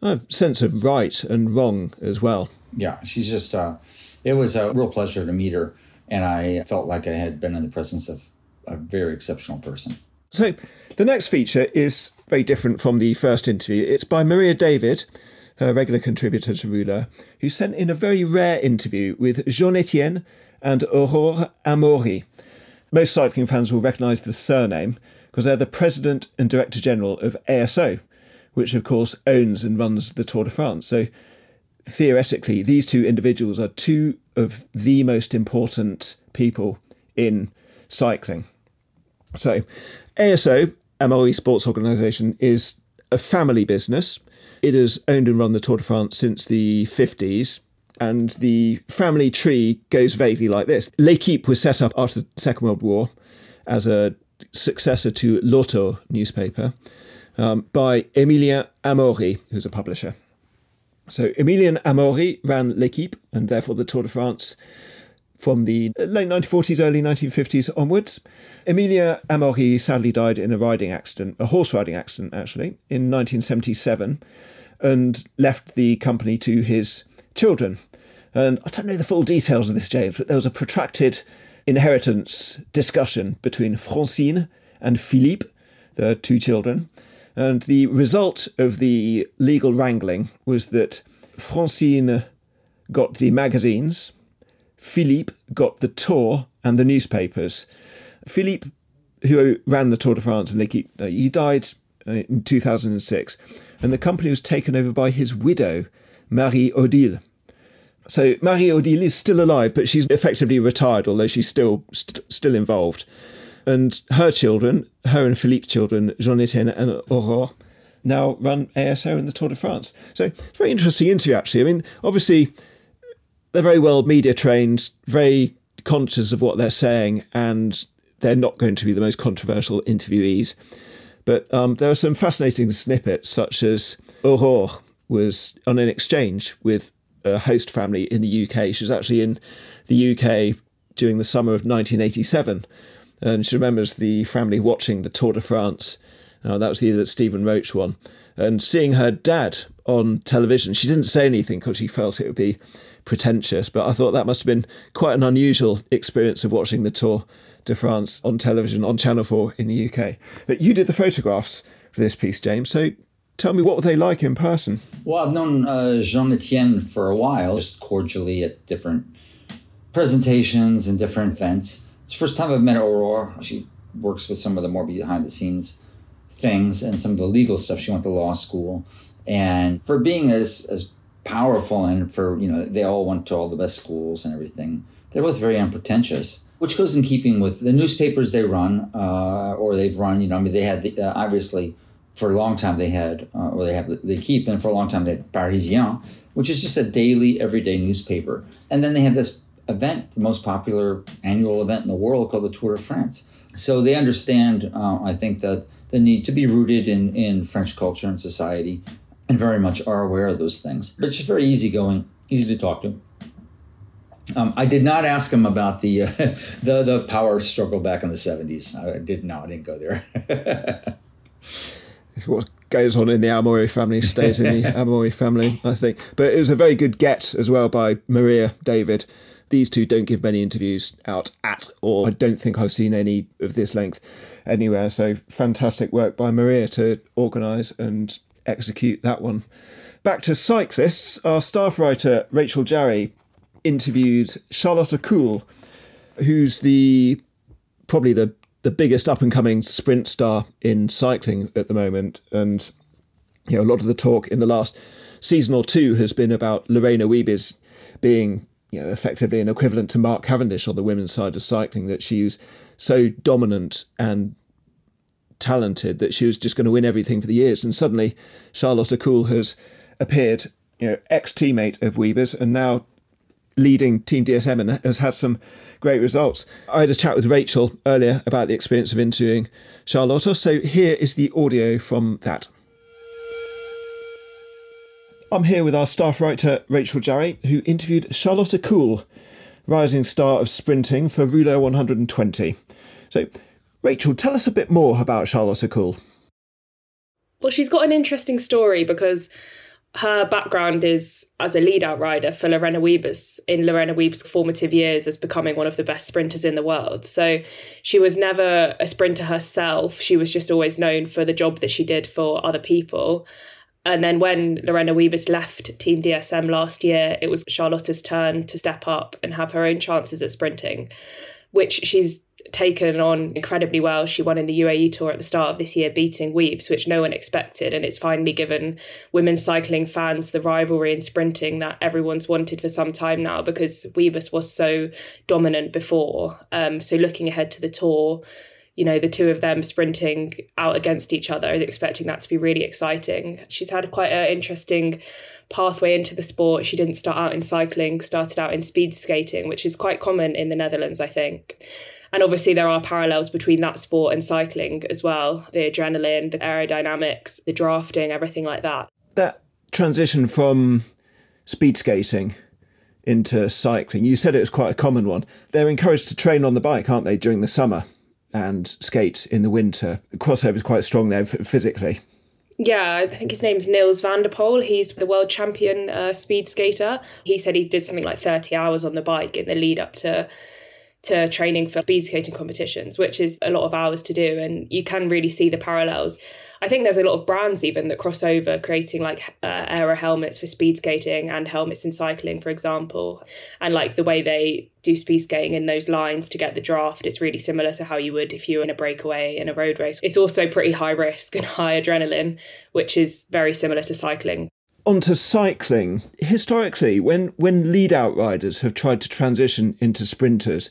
a sense of right and wrong as well. Yeah, she's just, uh, it was a real pleasure to meet her. And I felt like I had been in the presence of a very exceptional person. So, the next feature is very different from the first interview. It's by Maria David, her regular contributor to Rouleur, who sent in a very rare interview with Jean Etienne and Aurore Amaury. Most cycling fans will recognise the surname because they're the president and director general of ASO, which of course owns and runs the Tour de France. So theoretically, these two individuals are two of the most important people in cycling. So, ASO, Amaury Sports Organisation, is a family business. It has owned and run the Tour de France since the 50s, and the family tree goes vaguely like this. L'Equipe was set up after the Second World War as a successor to L'Auto newspaper um, by Emilien Amaury, who's a publisher. So Emilien Amaury ran L'Equipe and therefore the Tour de France from the late 1940s, early 1950s onwards. Emilien Amaury sadly died in a riding accident, a horse riding accident actually, in 1977, and left the company to his children. And I don't know the full details of this, James, but there was a protracted inheritance discussion between Francine and Philippe, the two children. And the result of the legal wrangling was that Francine got the magazines, Philippe got the tour and the newspapers. Philippe, who ran the Tour de France and L'Equipe, uh, he died uh, in 2006, and the company was taken over by his widow, Marie Odile. So Marie Odile is still alive, but she's effectively retired, although she's still st- still involved. And her children, her and Philippe's children, Jean Etienne and Aurore, now run ASO in the Tour de France. So it's very interesting interview, actually. I mean, obviously, they're very well media trained, very conscious of what they're saying, and they're not going to be the most controversial interviewees. But um, there are some fascinating snippets, such as Aurore was on an exchange with a host family in the UK. She was actually in the UK during the summer of 1987 and she remembers the family watching the Tour de France. Uh, that was the year that Stephen Roche won. And seeing her dad on television, she didn't say anything because she felt it would be pretentious, but I thought that must have been quite an unusual experience of watching the Tour de France on television on Channel 4 in the UK. But you did the photographs for this piece, James, so tell me what were they like in person? Well, I've known uh, Jean Etienne for a while, just cordially at different presentations and different events. It's the first time I've met Aurora. She works with some of the more behind the scenes things and some of the legal stuff. She went to law school. And for being as, as powerful and for, you know, they all went to all the best schools and everything, they're both very unpretentious, which goes in keeping with the newspapers they run uh, or they've run. You know, I mean, they had the, uh, obviously For a long time, they had, uh, or they have, they keep, and for a long time, they had Parisien, which is just a daily, everyday newspaper. And then they had this event, the most popular annual event in the world called the Tour de France. So they understand, uh, I think, that the need to be rooted in, in French culture and society and very much are aware of those things. But it's just very easygoing, easy to talk to. Um, I did not ask him about the, uh, the the power struggle back in the seventies. I did not. I didn't go there. what goes on in the Amaury family stays in the Amaury family, I think. But it was a very good get as well by Maria David. These two don't give many interviews out at all. I don't think I've seen any of this length anywhere. So fantastic work by Maria to organise and execute that one. Back to cyclists, our staff writer Rachel Jarry interviewed Charlotte Kool, who's the probably the the biggest up and coming sprint star in cycling at the moment, and you know a lot of the talk in the last season or two has been about Lorena Wiebes being you know effectively an equivalent to Mark Cavendish on the women's side of cycling. That she was so dominant and talented that she was just going to win everything for the years, and suddenly Charlotte Kool has appeared, you know, ex teammate of Wiebes and now leading Team DSM and has had some great results. I had a chat with Rachel earlier about the experience of interviewing Charlotte, so here is the audio from that. I'm here with our staff writer Rachel Jarry, who interviewed Charlotte Kool, rising star of sprinting for Rouleur 120. So, Rachel, tell us a bit more about Charlotte Kool. Well, she's got an interesting story because her background is as a lead out rider for Lorena Wiebes in Lorena Wiebes' formative years as becoming one of the best sprinters in the world. So she was never a sprinter herself. She was just always known for the job that she did for other people. And then when Lorena Wiebes left Team DSM last year, it was Charlotte's turn to step up and have her own chances at sprinting, which she's taken on incredibly well. She won in the UAE Tour at the start of this year, beating Wiebes, which no one expected. And it's finally given women's cycling fans the rivalry in sprinting that everyone's wanted for some time now because Wiebes was so dominant before. Um, so looking ahead to the Tour, you know, the two of them sprinting out against each other, expecting that to be really exciting. She's had quite an interesting pathway into the sport. She didn't start out in cycling, started out in speed skating, which is quite common in the Netherlands, I think. And obviously, there are parallels between that sport and cycling as well the adrenaline, the aerodynamics, the drafting, everything like that. That transition from speed skating into cycling, you said it was quite a common one. They're encouraged to train on the bike, aren't they, during the summer and skate in the winter? Crossover is quite strong there physically. Yeah, I think his name's Nils van der Poel. He's the world champion uh, speed skater. He said he did something like 30 hours on the bike in the lead up to to training for speed skating competitions, which is a lot of hours to do. And you can really see the parallels. I think there's a lot of brands even that cross over, creating like uh, aero helmets for speed skating and helmets in cycling, for example. And like the way they do speed skating in those lines to get the draft, it's really similar to how you would if you were in a breakaway in a road race. It's also pretty high risk and high adrenaline, which is very similar to cycling onto cycling. Historically, when when lead out riders have tried to transition into sprinters,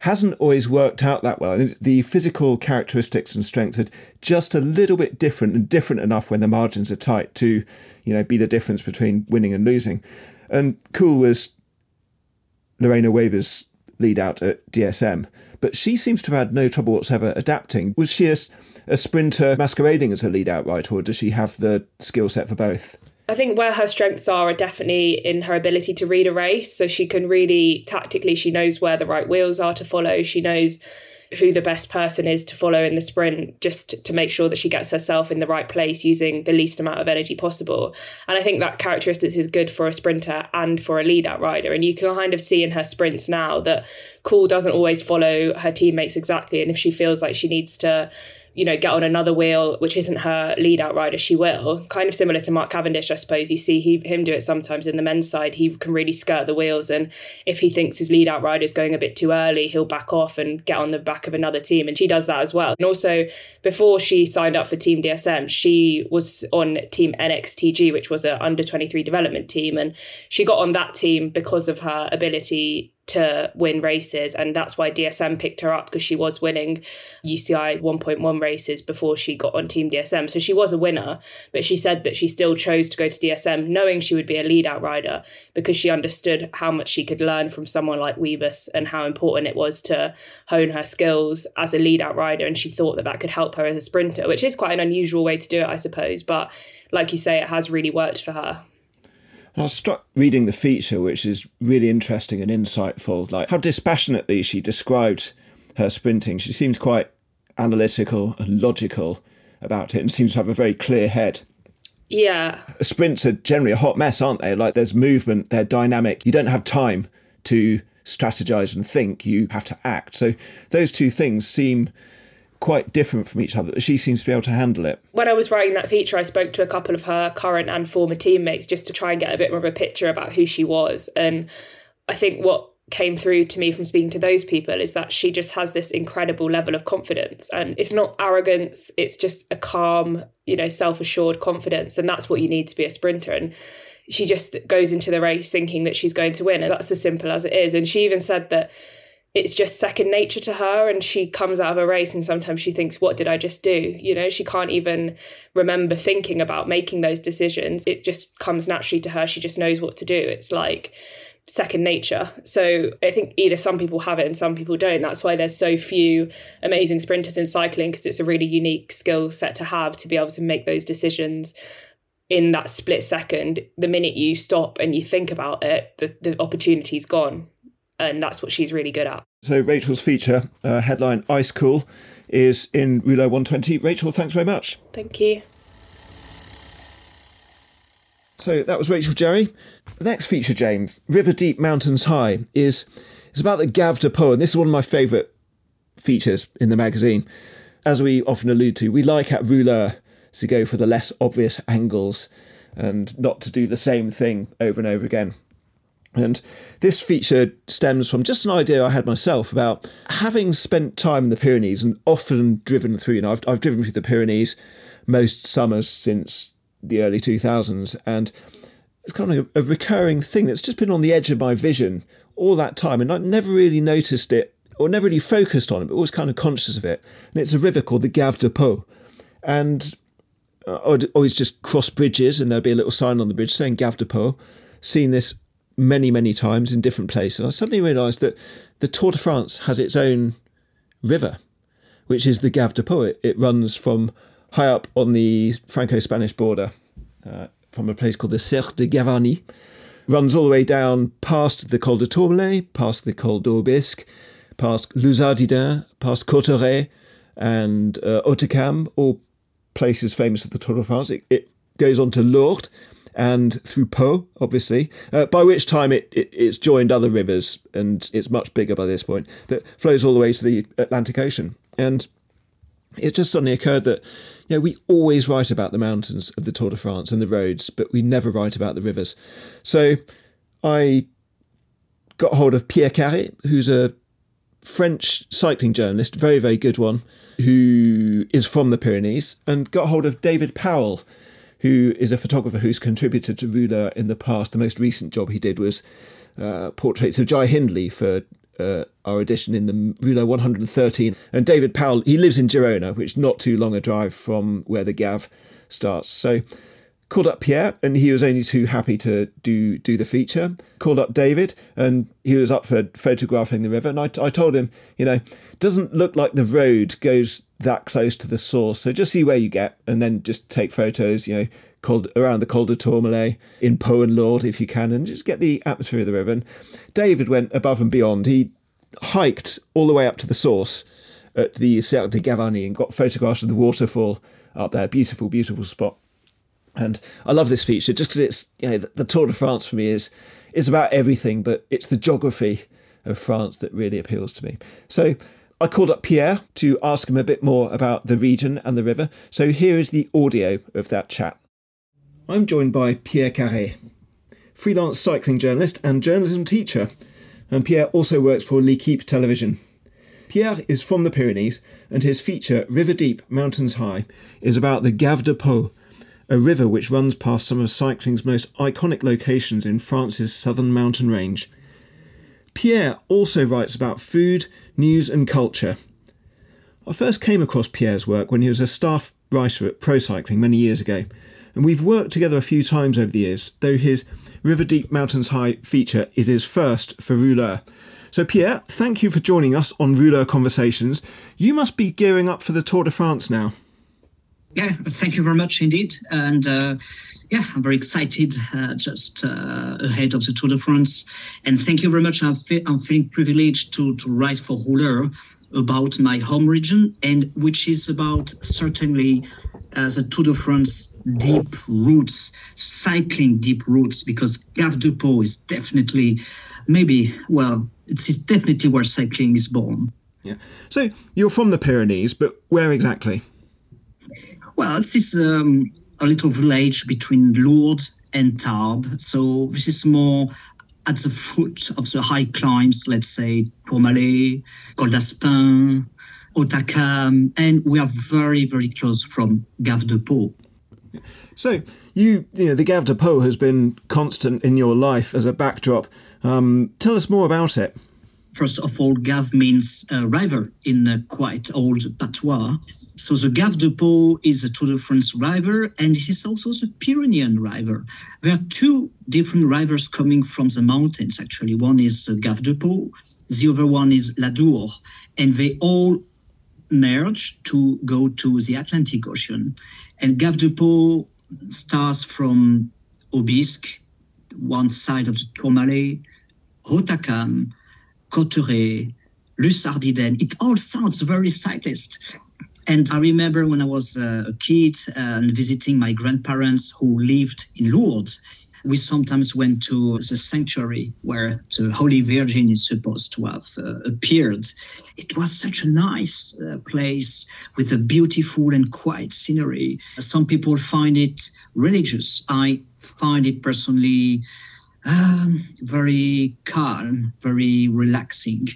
hasn't always worked out that well. The physical characteristics and strengths are just a little bit different and different enough when the margins are tight to, you know, be the difference between winning and losing. And Kool was Lorena Wiebes' lead out at DSM, but she seems to have had no trouble whatsoever adapting. Was she a, a sprinter masquerading as a lead out rider, or does she have the skill set for both? I think where her strengths are are definitely in her ability to read a race. So she can really tactically, she knows where the right wheels are to follow. She knows who the best person is to follow in the sprint just to make sure that she gets herself in the right place using the least amount of energy possible. And I think that characteristic is good for a sprinter and for a lead out rider. And you can kind of see in her sprints now that Kool doesn't always follow her teammates exactly. And if she feels like she needs to you know, get on another wheel, which isn't her lead out rider, she will. Kind of similar to Mark Cavendish, I suppose. You see he, him do it sometimes in the men's side. He can really skirt the wheels. And if he thinks his lead out rider is going a bit too early, he'll back off and get on the back of another team. And she does that as well. And also, before she signed up for Team DSM, she was on Team NXTG, which was an under 23 development team. And she got on that team because of her ability to win races. And that's why DSM picked her up because she was winning UCI 1.1 races before she got on Team DSM. So she was a winner, but she said that she still chose to go to DSM knowing she would be a lead out rider because she understood how much she could learn from someone like Wiebes and how important it was to hone her skills as a lead out rider. And she thought that that could help her as a sprinter, which is quite an unusual way to do it, I suppose. But like you say, it has really worked for her. I was struck reading the feature, which is really interesting and insightful, like how dispassionately she described her sprinting. She seems quite analytical and logical about it and seems to have a very clear head. Yeah. Sprints are generally a hot mess, aren't they? Like there's movement, they're dynamic. You don't have time to strategize and think, you have to act. So those two things seem quite different from each other. She seems to be able to handle it. When I was writing that feature, I spoke to a couple of her current and former teammates just to try and get a bit more of a picture about who she was. And I think what came through to me from speaking to those people is that she just has this incredible level of confidence and it's not arrogance it's just a calm you know self-assured confidence and that's what you need to be a sprinter and she just goes into the race thinking that she's going to win and that's as simple as it is and she even said that it's just second nature to her and she comes out of a race and sometimes she thinks what did i just do? You know she can't even remember thinking about making those decisions. It just comes naturally to her. She just knows what to do. It's like second nature. So i think either some people have it and some people don't. That's why there's so few amazing sprinters in cycling because it's a really unique skill set to have to be able to make those decisions in that split second. The minute you stop and you think about it the, the opportunity's gone and that's what she's really good at. So Rachel's feature uh, headline "Ice Cool" is in Rouleur 120. Rachel, thanks very much. Thank you. So that was Rachel Jarry. The next feature, James, River Deep Mountains High, is is about the Gave de Pau, and this is one of my favourite features in the magazine. As we often allude to, we like at Rouleur to go for the less obvious angles and not to do the same thing over and over again. And this feature stems from just an idea I had myself about having spent time in the Pyrenees and often driven through. You know, I've, I've driven through the Pyrenees most summers since the early 2000s, and it's kind of a, recurring thing that's just been on the edge of my vision all that time, and I never really noticed it or never really focused on it, but always kind of conscious of it. And it's a river called the Gave de Pau, and uh, I'd always just cross bridges, and there'd be a little sign on the bridge saying Gave de Pau. Seen this many, many times in different places, I suddenly realised that the Tour de France has its own river, which is the Gave de Pau. It, runs from high up on the Franco Spanish border uh, from a place called the Cirque de Gavarnie, runs all the way down past the Col de Tourmalet, past the Col d'Aubisque, past Luz-Ardiden, past Cauterets, and uh, all places famous for the Tour de France. It, it goes on to Lourdes and through Pau, obviously, uh, by which time it, it, it's joined other rivers and it's much bigger by this point, that flows all the way to the Atlantic Ocean. And it just suddenly occurred that you know, we always write about the mountains of the Tour de France and the roads, but we never write about the rivers. So I got hold of Pierre Carrey, who's a French cycling journalist, very, very good one, who is from the Pyrenees, and got hold of David Powell, who is a photographer who's contributed to Rouleur in the past. The most recent job he did was uh, portraits of Jai Hindley for uh, our edition in the Rouleur 113. And David Powell, he lives in Girona, which not too long a drive from where the Gav starts. So called up Pierre, and he was only too happy to do do the feature. Called up David, and he was up for photographing the river. And I, I told him, you know, doesn't look like the road goes that close to the source. So just see where you get, and then just take photos. You know, around the Col de Tourmalet in Pau and Lourdes if you can, and just get the atmosphere of the river. And David went above and beyond. He hiked all the way up to the source at the Cirque de Gavarnie and got photographs of the waterfall up there. Beautiful, beautiful spot. And I love this feature just because it's you know the, the Tour de France for me is is about everything, but it's the geography of France that really appeals to me. So I called up Pierre to ask him a bit more about the region and the river. So here is the audio of that chat. I'm joined by Pierre Carrey, freelance cycling journalist and journalism teacher, and Pierre also works for L'Equipe Television. Pierre is from the Pyrenees, and his feature, River Deep, Mountains High, is about the Gave de Pau, a river which runs past some of cycling's most iconic locations in France's southern mountain range. Pierre also writes about food, news, and culture. I first came across Pierre's work when he was a staff writer at Pro Cycling many years ago, and we've worked together a few times over the years, though his River Deep Mountains High feature is his first for Rouleur. So, Pierre, thank you for joining us on Rouleur Conversations. You must be gearing up for the Tour de France now. Yeah, thank you very much indeed. And uh, yeah, I'm very excited uh, just uh, ahead of the Tour de France. And thank you very much. I'm, fe- I'm feeling privileged to, to write for Rouleur about my home region, and which is about certainly uh, the Tour de France deep roots, cycling deep roots, because Gave Pau is definitely, maybe, well, it's definitely where cycling is born. Yeah. So you're from the Pyrenees, but where exactly? Well, this is um, a little village between Lourdes and Tarbes. So this is more at the foot of the high climbs, let's say Tourmalet, Col d'Aspin, and we are very, very close from Gave de Pau. So you, you know, the Gave de Pau has been constant in your life as a backdrop. Um, tell us more about it. First of all, Gave means uh, river in a quite old patois. So the Gave de Pau is a Tour de France river, and this is also the Pyrenean river. There are two different rivers coming from the mountains, actually. One is uh, Gave de Pau, the other one is La l'Adour, and they all merge to go to the Atlantic Ocean. And Gave de Pau starts from Aubisque, one side of the Tourmalet, Hautacam, Cauterets, Luz-Ardiden. It all sounds very cyclist. And I remember when I was uh, a kid and visiting my grandparents who lived in Lourdes, we sometimes went to the sanctuary where the Holy Virgin is supposed to have uh, appeared. It was such a nice uh, place with a beautiful and quiet scenery. Some people find it religious. I find it personally um, very calm, very relaxing.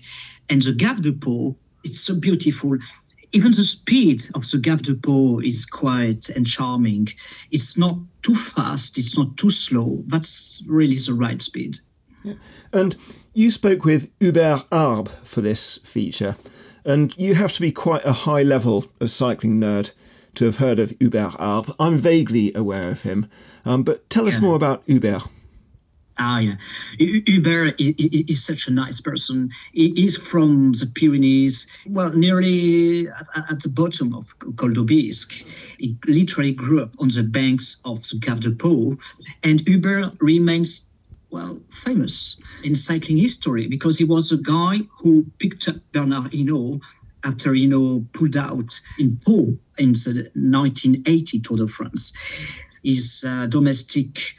And the Gave de Pau, it's so beautiful. Even the speed of the Gave de Pau is quiet and charming. It's not too fast, it's not too slow. That's really the right speed. Yeah. And you spoke with Hubert Arbès for this feature, and you have to be quite a high level of cycling nerd to have heard of Hubert Arbès. I'm vaguely aware of him, um, but tell us more about Hubert. Ah, yeah. Hubert is, such a nice person. He is from the Pyrenees, well, nearly at, the bottom of Col d'Aubisque. He literally grew up on the banks of the Gave de Pau. And Hubert remains, well, famous in cycling history because he was a guy who picked up Bernard Hinault after Hinault pulled out in Pau in the 1980 Tour de France. He's uh, domestic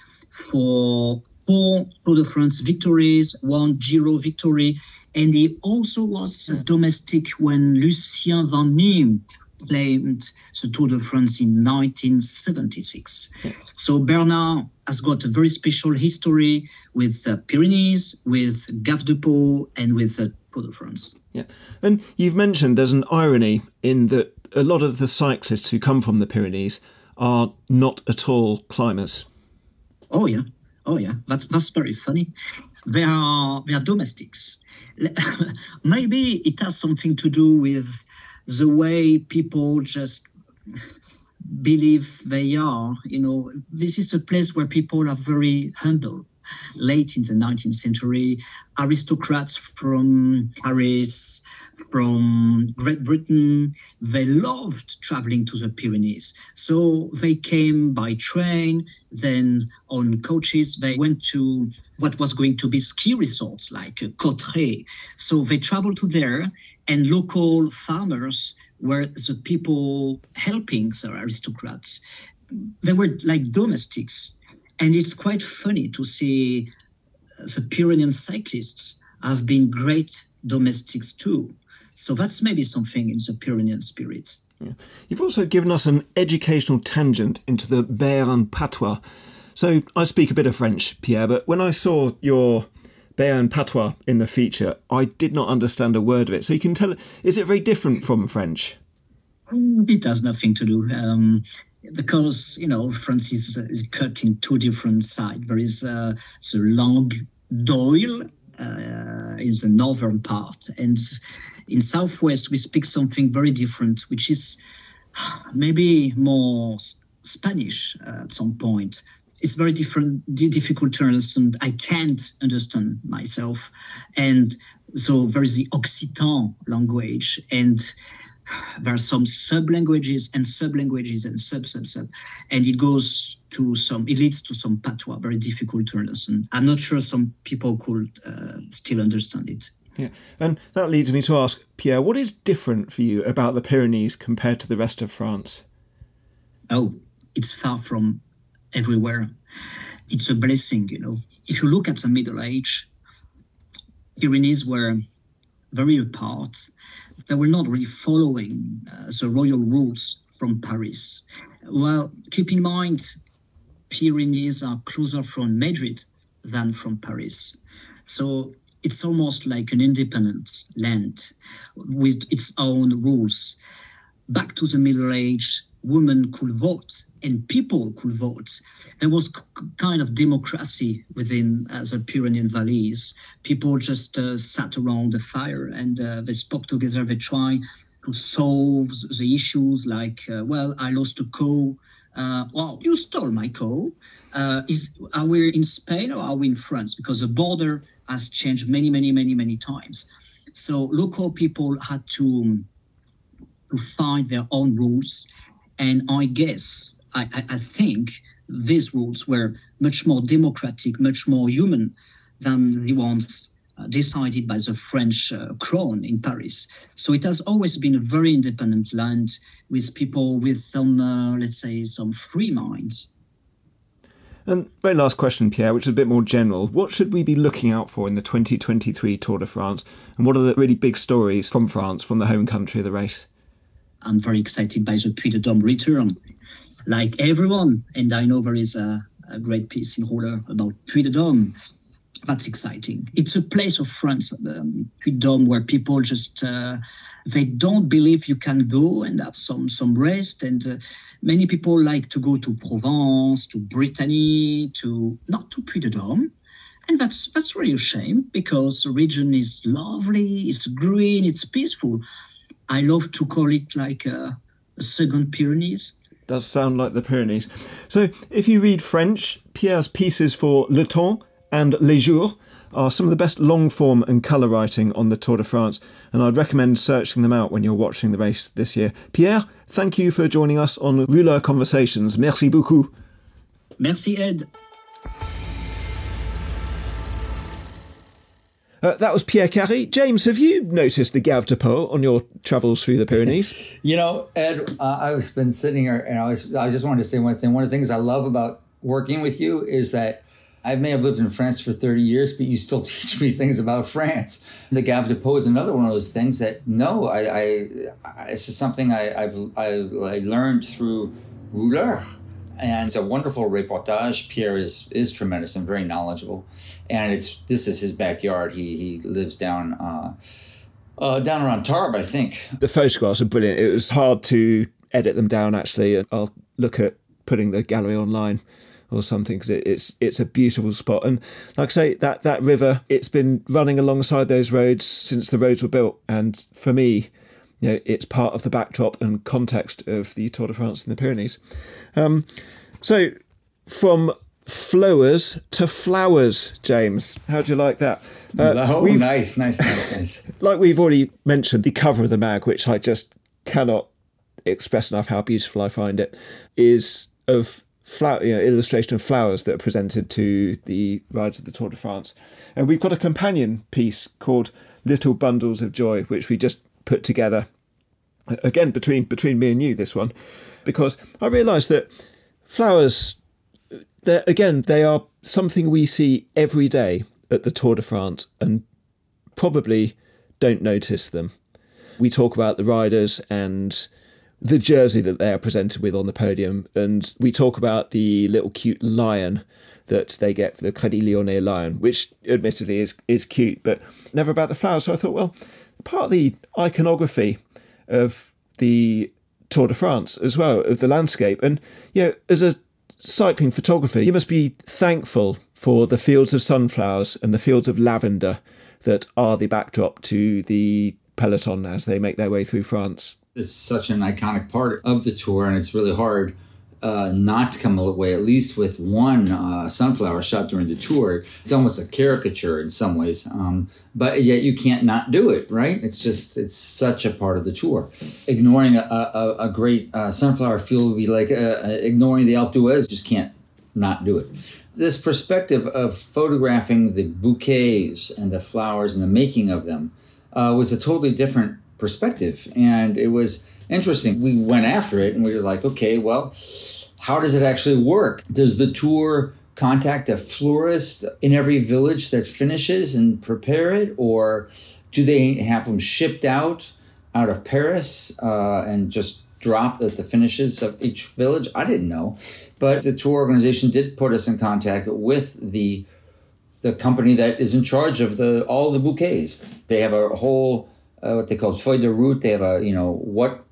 for four Tour de France victories, one Giro victory, and he also was domestic when Lucien Van Impe claimed the Tour de France in 1976. So Bernard has got a very special history with the Pyrenees, with Gave de Pau, and with uh, the Tour de France. Yeah, and you've mentioned there's an irony in that a lot of the cyclists who come from the Pyrenees are not at all climbers. Oh yeah, Oh yeah, that's that's very funny. They are they are domestics. Maybe it has something to do with the way people just believe they are. You know, this is a place where people are very humble. Late in the 19th century, aristocrats from Paris, from Great Britain. They loved traveling to the Pyrenees. So they came by train, then on coaches. They went to what was going to be ski resorts like Cauterets. So they traveled to there, and local farmers were the people helping the aristocrats. They were like domestics. And it's quite funny to see uh, the Pyrenean cyclists have been great domestics too. So that's maybe something in the Pyrenean spirit. Yeah. You've also given us an educational tangent into the Béarn patois. So I speak a bit of French, Pierre, but when I saw your Béarn patois in the feature, I did not understand a word of it. So you can tell, is it very different from French? Mm, it has nothing to do. Um, because you know France is, is cut in two different sides. There is uh, the langue d'oil, uh, in the northern part. And in southwest, we speak something very different, which is maybe more Spanish at some point. It's very different, difficult to understand. I can't understand myself, and so there is the Occitan language, and there are some sub languages and sub languages and sub sub sub and it goes to some it leads to some patois very difficult to understand i'm not sure some people could uh, still understand it yeah. And that leads me to ask pierre what is different for you about the pyrenees compared to the rest of france? Oh it's far from everywhere. It's a blessing you know. If you look at the middle age pyrenees were very apart. They were not really following uh, the royal rules from Paris. Well, keep in mind, Pyrenees are closer from Madrid than from Paris. So it's almost like an independent land with its own rules. Back to the Middle Age, women could vote and people could vote. There was kind of democracy within uh, the Pyrenean valleys. People just uh, sat around the fire and uh, they spoke together. They tried to solve the issues like, uh, well, I lost a cow. Uh, well, you stole my cow. Uh, is are we in Spain or are we in France? Because the border has changed many, many, many, many times. So local people had to to find their own rules, and I guess I, I, think these rules were much more democratic, much more human than the ones uh, decided by the French uh, crown in Paris. So it has always been a very independent land with people with some, uh, let's say, some free minds. And very last question, Pierre, which is a bit more general. What should we be looking out for in the 2023 Tour de France? And what are the really big stories from France, from the home country of the race? I'm very excited by the Puy de Dôme return like everyone. And I know there is a, a great piece in Rouleur about Puy de Dôme. That's exciting. It's a place of France, um, Puy de Dôme, where people just uh, they don't believe you can go and have some some rest. And uh, many people like to go to Provence, to Brittany, to not to Puy de Dôme. And that's that's really a shame because the region is lovely, it's green, it's peaceful. I love to call it like a, a second Pyrenees does sound like the Pyrenees. So, if you read French, Pierre's pieces for Le Temps and Les Jours are some of the best long form and colour writing on the Tour de France, and I'd recommend searching them out when you're watching the race this year. Pierre, thank you for joining us on Rouleur Conversations. Merci beaucoup. Merci, Ed. Uh, that was Pierre Carrey. James, have you noticed the Gave de Pau on your travels through the Pyrenees? you know, Ed, uh, I've been sitting here and I, was, I just wanted to say one thing. One of the things I love about working with you is that I may have lived in France for 30 years, but you still teach me things about France. The Gave de Pau is another one of those things that, no, I, I, I this is something I, have I've, I learned through Rouleur and it's a wonderful reportage. Pierre is is tremendous and very knowledgeable, and it's this is his backyard. He he lives down. Uh, uh, down around Tarbes, I think. The photographs are brilliant. It was hard to edit them down, actually. I'll look at putting the gallery online or something because it, it's it's a beautiful spot. And like I say, that that river, it's been running alongside those roads since the roads were built. And for me, you know, it's part of the backdrop and context of the Tour de France in the Pyrenees. Um, so, from flowers to flowers, James. How do you like that? Uh, oh, nice, nice, nice, nice. like we've already mentioned, the cover of the mag, which I just cannot express enough how beautiful I find it, is of flower you know, illustration of flowers that are presented to the riders of the Tour de France. And we've got a companion piece called Little Bundles of Joy, which we just put together uh, again between between me and you this one because I realised that flowers uh, again they are something we see every day at the Tour de France and probably don't notice them. We talk about the riders and the jersey that they are presented with on the podium, and we talk about the little cute lion that they get for the Crédit Lyonnais lion, which admittedly is is cute, but never about the flowers. So I thought, well, part of the iconography of the Tour de France as well, of the landscape. And, you know, as a cycling photographer, you must be thankful for the fields of sunflowers and the fields of lavender that are the backdrop to the peloton as they make their way through France. It's such an iconic part of the tour, and it's really hard uh, not to come away at least with one uh, sunflower shot during the tour. It's almost a caricature in some ways, um, but yet you can't not do it, right? It's just it's such a part of the tour. Ignoring a, a, a great uh, sunflower field would be like uh, uh, ignoring the Alpe d'Huez. Just can't not do it. This perspective of photographing the bouquets and the flowers and the making of them uh, was a totally different perspective, and it was interesting. We went after it and we were like, okay, well, how does it actually work? Does the tour contact a florist in every village that finishes and prepare it, or do they have them shipped out out of Paris uh, and just dropped at the finishes of each village? I didn't know, but the tour organization did put us in contact with the the company that is in charge of the all the bouquets. They have a whole uh, what they call feuille de route. They have a you know what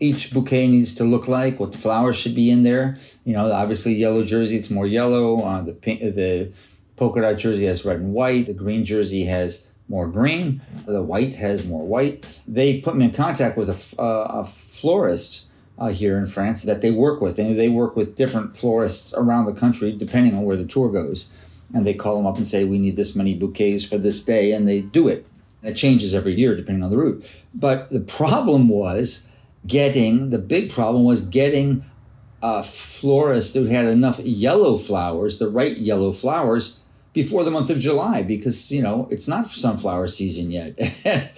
each bouquet needs to look like, what flowers should be in there. You know, obviously yellow jersey, it's more yellow. Uh, the pink, the polka dot jersey has red and white. The green jersey has more green. The white has more white. They put me in contact with a, uh, a florist uh, here in France that they work with. And they work with different florists around the country, depending on where the tour goes. And they call them up and say, we need this many bouquets for this day. And they do it. It changes every year depending on the route. But the problem was, getting the big problem was getting a florist who had enough yellow flowers, the right yellow flowers, before the month of July because you know it's not sunflower season yet.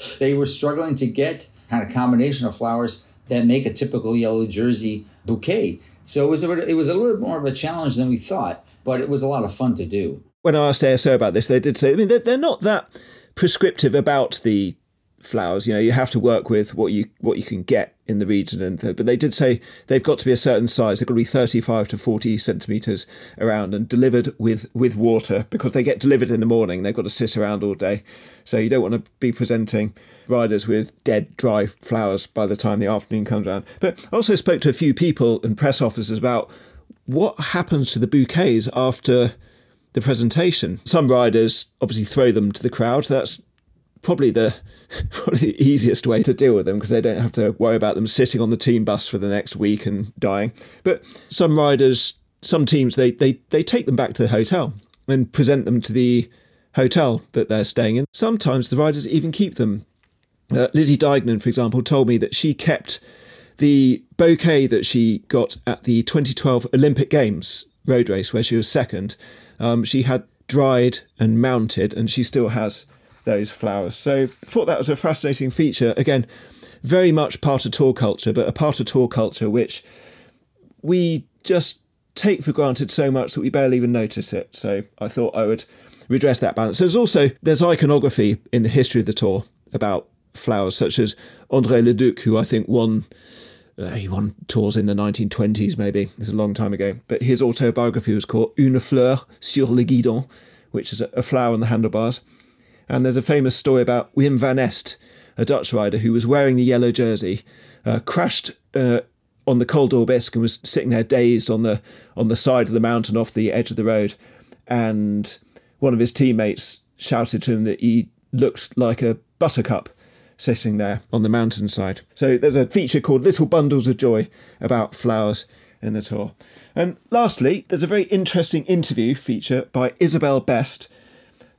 they were struggling to get kind of combination of flowers that make a typical yellow jersey bouquet. So it was a, it was a little bit more of a challenge than we thought, but it was a lot of fun to do. When I asked ASO about this, they did say, I mean, they're, they're not that prescriptive about the flowers. You know, you have to work with what you what you can get in the region, and but they did say they've got to be a certain size. They've got to be thirty five to forty centimeters around and delivered with with water because they get delivered in the morning. They've got to sit around all day, so you don't want to be presenting riders with dead dry flowers by the time the afternoon comes around. But I also spoke to a few people and press officers about what happens to the bouquets after the presentation. Some riders obviously throw them to the crowd. That's probably the probably the easiest way to deal with them because they don't have to worry about them sitting on the team bus for the next week and dying. But some riders, some teams, they they they take them back to the hotel and present them to the hotel that they're staying in. Sometimes the riders even keep them. Uh, Lizzie Deignan, for example, told me that she kept the bouquet that she got at the 2012 Olympic Games road race, where she was second. Um, she had dried and mounted, and she still has those flowers. So I thought that was a fascinating feature. Again, very much part of tour culture, but a part of tour culture which we just take for granted so much that we barely even notice it. So I thought I would redress that balance. There's also there's iconography in the history of the tour about flowers, such as André Leducq, who I think won uh, he won tours in the 1920s, maybe. It's a long time ago. But his autobiography was called Une fleur sur le guidon, which is a, flower on the handlebars. And there's a famous story about Wim van Est, a Dutch rider who was wearing the yellow jersey, uh, crashed uh, on the Col d'Aubisque and was sitting there dazed on the on the side of the mountain off the edge of the road. And one of his teammates shouted to him that he looked like a buttercup sitting there on the mountainside. So there's a feature called Little Bundles of Joy about flowers in the tour. And lastly, there's a very interesting interview feature by Isabel Best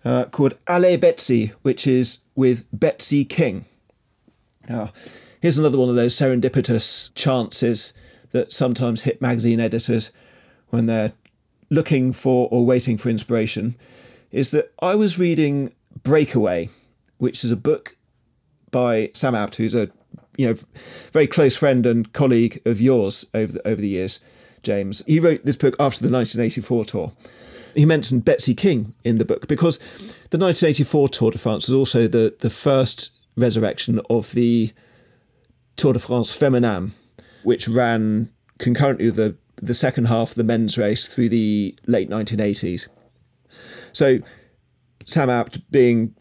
uh, called Allez Betsy, which is with Betsy King. Now, here's another one of those serendipitous chances that sometimes hit magazine editors when they're looking for or waiting for inspiration. Is that I was reading Breakaway, which is a book by Sam Abt, who's a you know very close friend and colleague of yours over the, over the years, James. He wrote this book after the 1984 tour, he mentioned Betsy King in the book because the 1984 Tour de France was also the, the first resurrection of the Tour de France Féminin, which ran concurrently with the, the second half of the men's race through the late 1980s. So Sam Abt being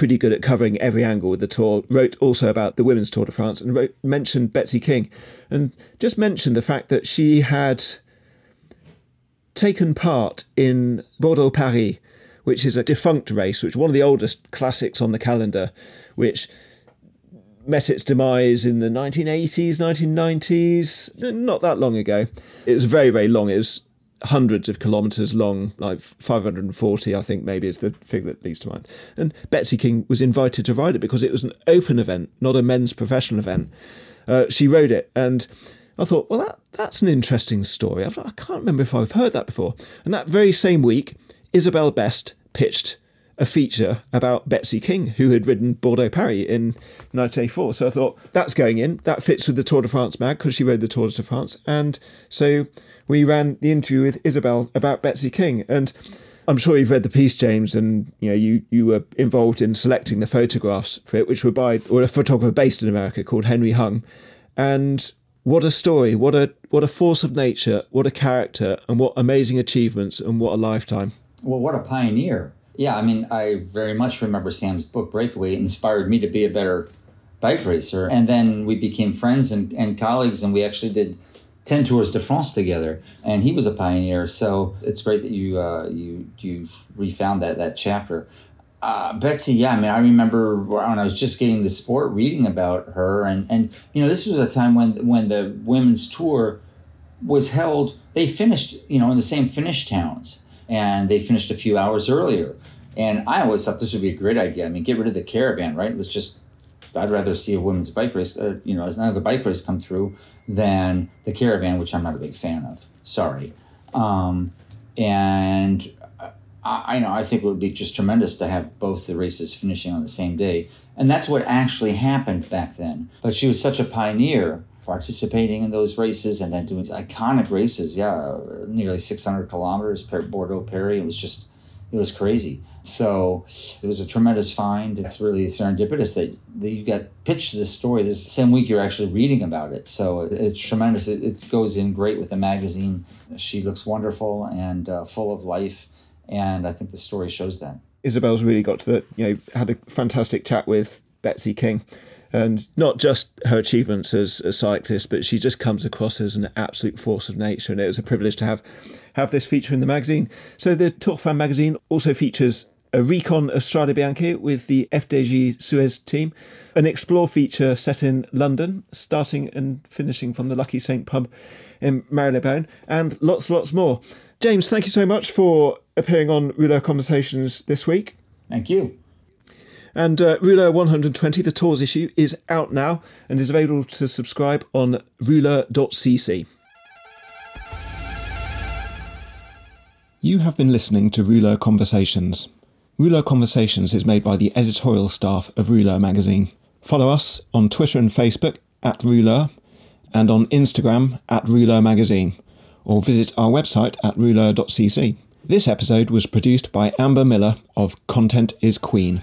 pretty good at covering every angle with the tour, wrote also about the women's Tour de France and wrote, mentioned Betsy King and just mentioned the fact that she had taken part in Bordeaux Paris, which is a defunct race, which one of the oldest classics on the calendar, which met its demise in the 1980s, 1990s, not that long ago. It was very, very long. It was hundreds of kilometres long, like 540, I think maybe is the figure that leads to mind. And Betsy King was invited to ride it because it was an open event, not a men's professional event. Uh, she rode it, and I thought, well, that, that's an interesting story. I've, I can't remember if I've heard that before. And that very same week, Isabel Best pitched a feature about Betsy King, who had ridden Bordeaux Paris in 1984. So I thought, that's going in. That fits with the Tour de France mag because she rode the Tour de France. And so we ran the interview with Isabel about Betsy King. And I'm sure you've read the piece, James, and you know you you were involved in selecting the photographs for it, which were by or a photographer based in America called Henry Hung. And what a story! What a what a force of nature! What a character! And what amazing achievements! And what a lifetime! Well, what a pioneer! Yeah, I mean, I very much remember Sam's book Breakaway. Inspired me to be a better bike racer, and then we became friends and, and colleagues, and we actually did 10 tours de France together and he was a pioneer so it's great that you uh, you you refound that that chapter uh, Betsy, yeah, I mean, I remember when I was just getting the sport, reading about her, and and you know, this was a time when when the women's tour was held. They finished, you know, in the same finish towns, and they finished a few hours earlier. And I always thought this would be a great idea. I mean, get rid of the caravan, right? Let's just. I'd rather see a women's bike race, uh, you know, as another bike race come through than the caravan, which I'm not a big fan of. Sorry. Um, and I, I know I think it would be just tremendous to have both the races finishing on the same day, and that's what actually happened back then. But she was such a pioneer participating in those races and then doing iconic races. Yeah, nearly 600 kilometers, Bordeaux Paris. It was just, it was crazy. So it was a tremendous find. It's really serendipitous that, that you got pitched this story this same week you're actually reading about it. So it's tremendous. It, it goes in great with the magazine. She looks wonderful and uh, full of life. And I think the story shows that. Isabel's really got to the, you know, had a fantastic chat with Betsy King and not just her achievements as a cyclist, but she just comes across as an absolute force of nature. And it was a privilege to have have this feature in the magazine. So the Tour Femmes magazine also features a recon of Strade Bianche with the FDJ Suez team, an explore feature set in London, starting and finishing from the Lucky Saint pub in Marylebone, and lots, lots more. James, thank you so much for appearing on Rouleur Conversations this week. Thank you. And uh, Rouleur 120, the tours issue, is out now and is available to subscribe on rouleur.cc. You have been listening to Rouleur Conversations. Rouleur Conversations is made by the editorial staff of Rouleur magazine. Follow us on Twitter and Facebook at Rouleur and on Instagram at Rouleur magazine or visit our website at rouleur.cc. This episode was produced by Amber Miller of Content is Queen.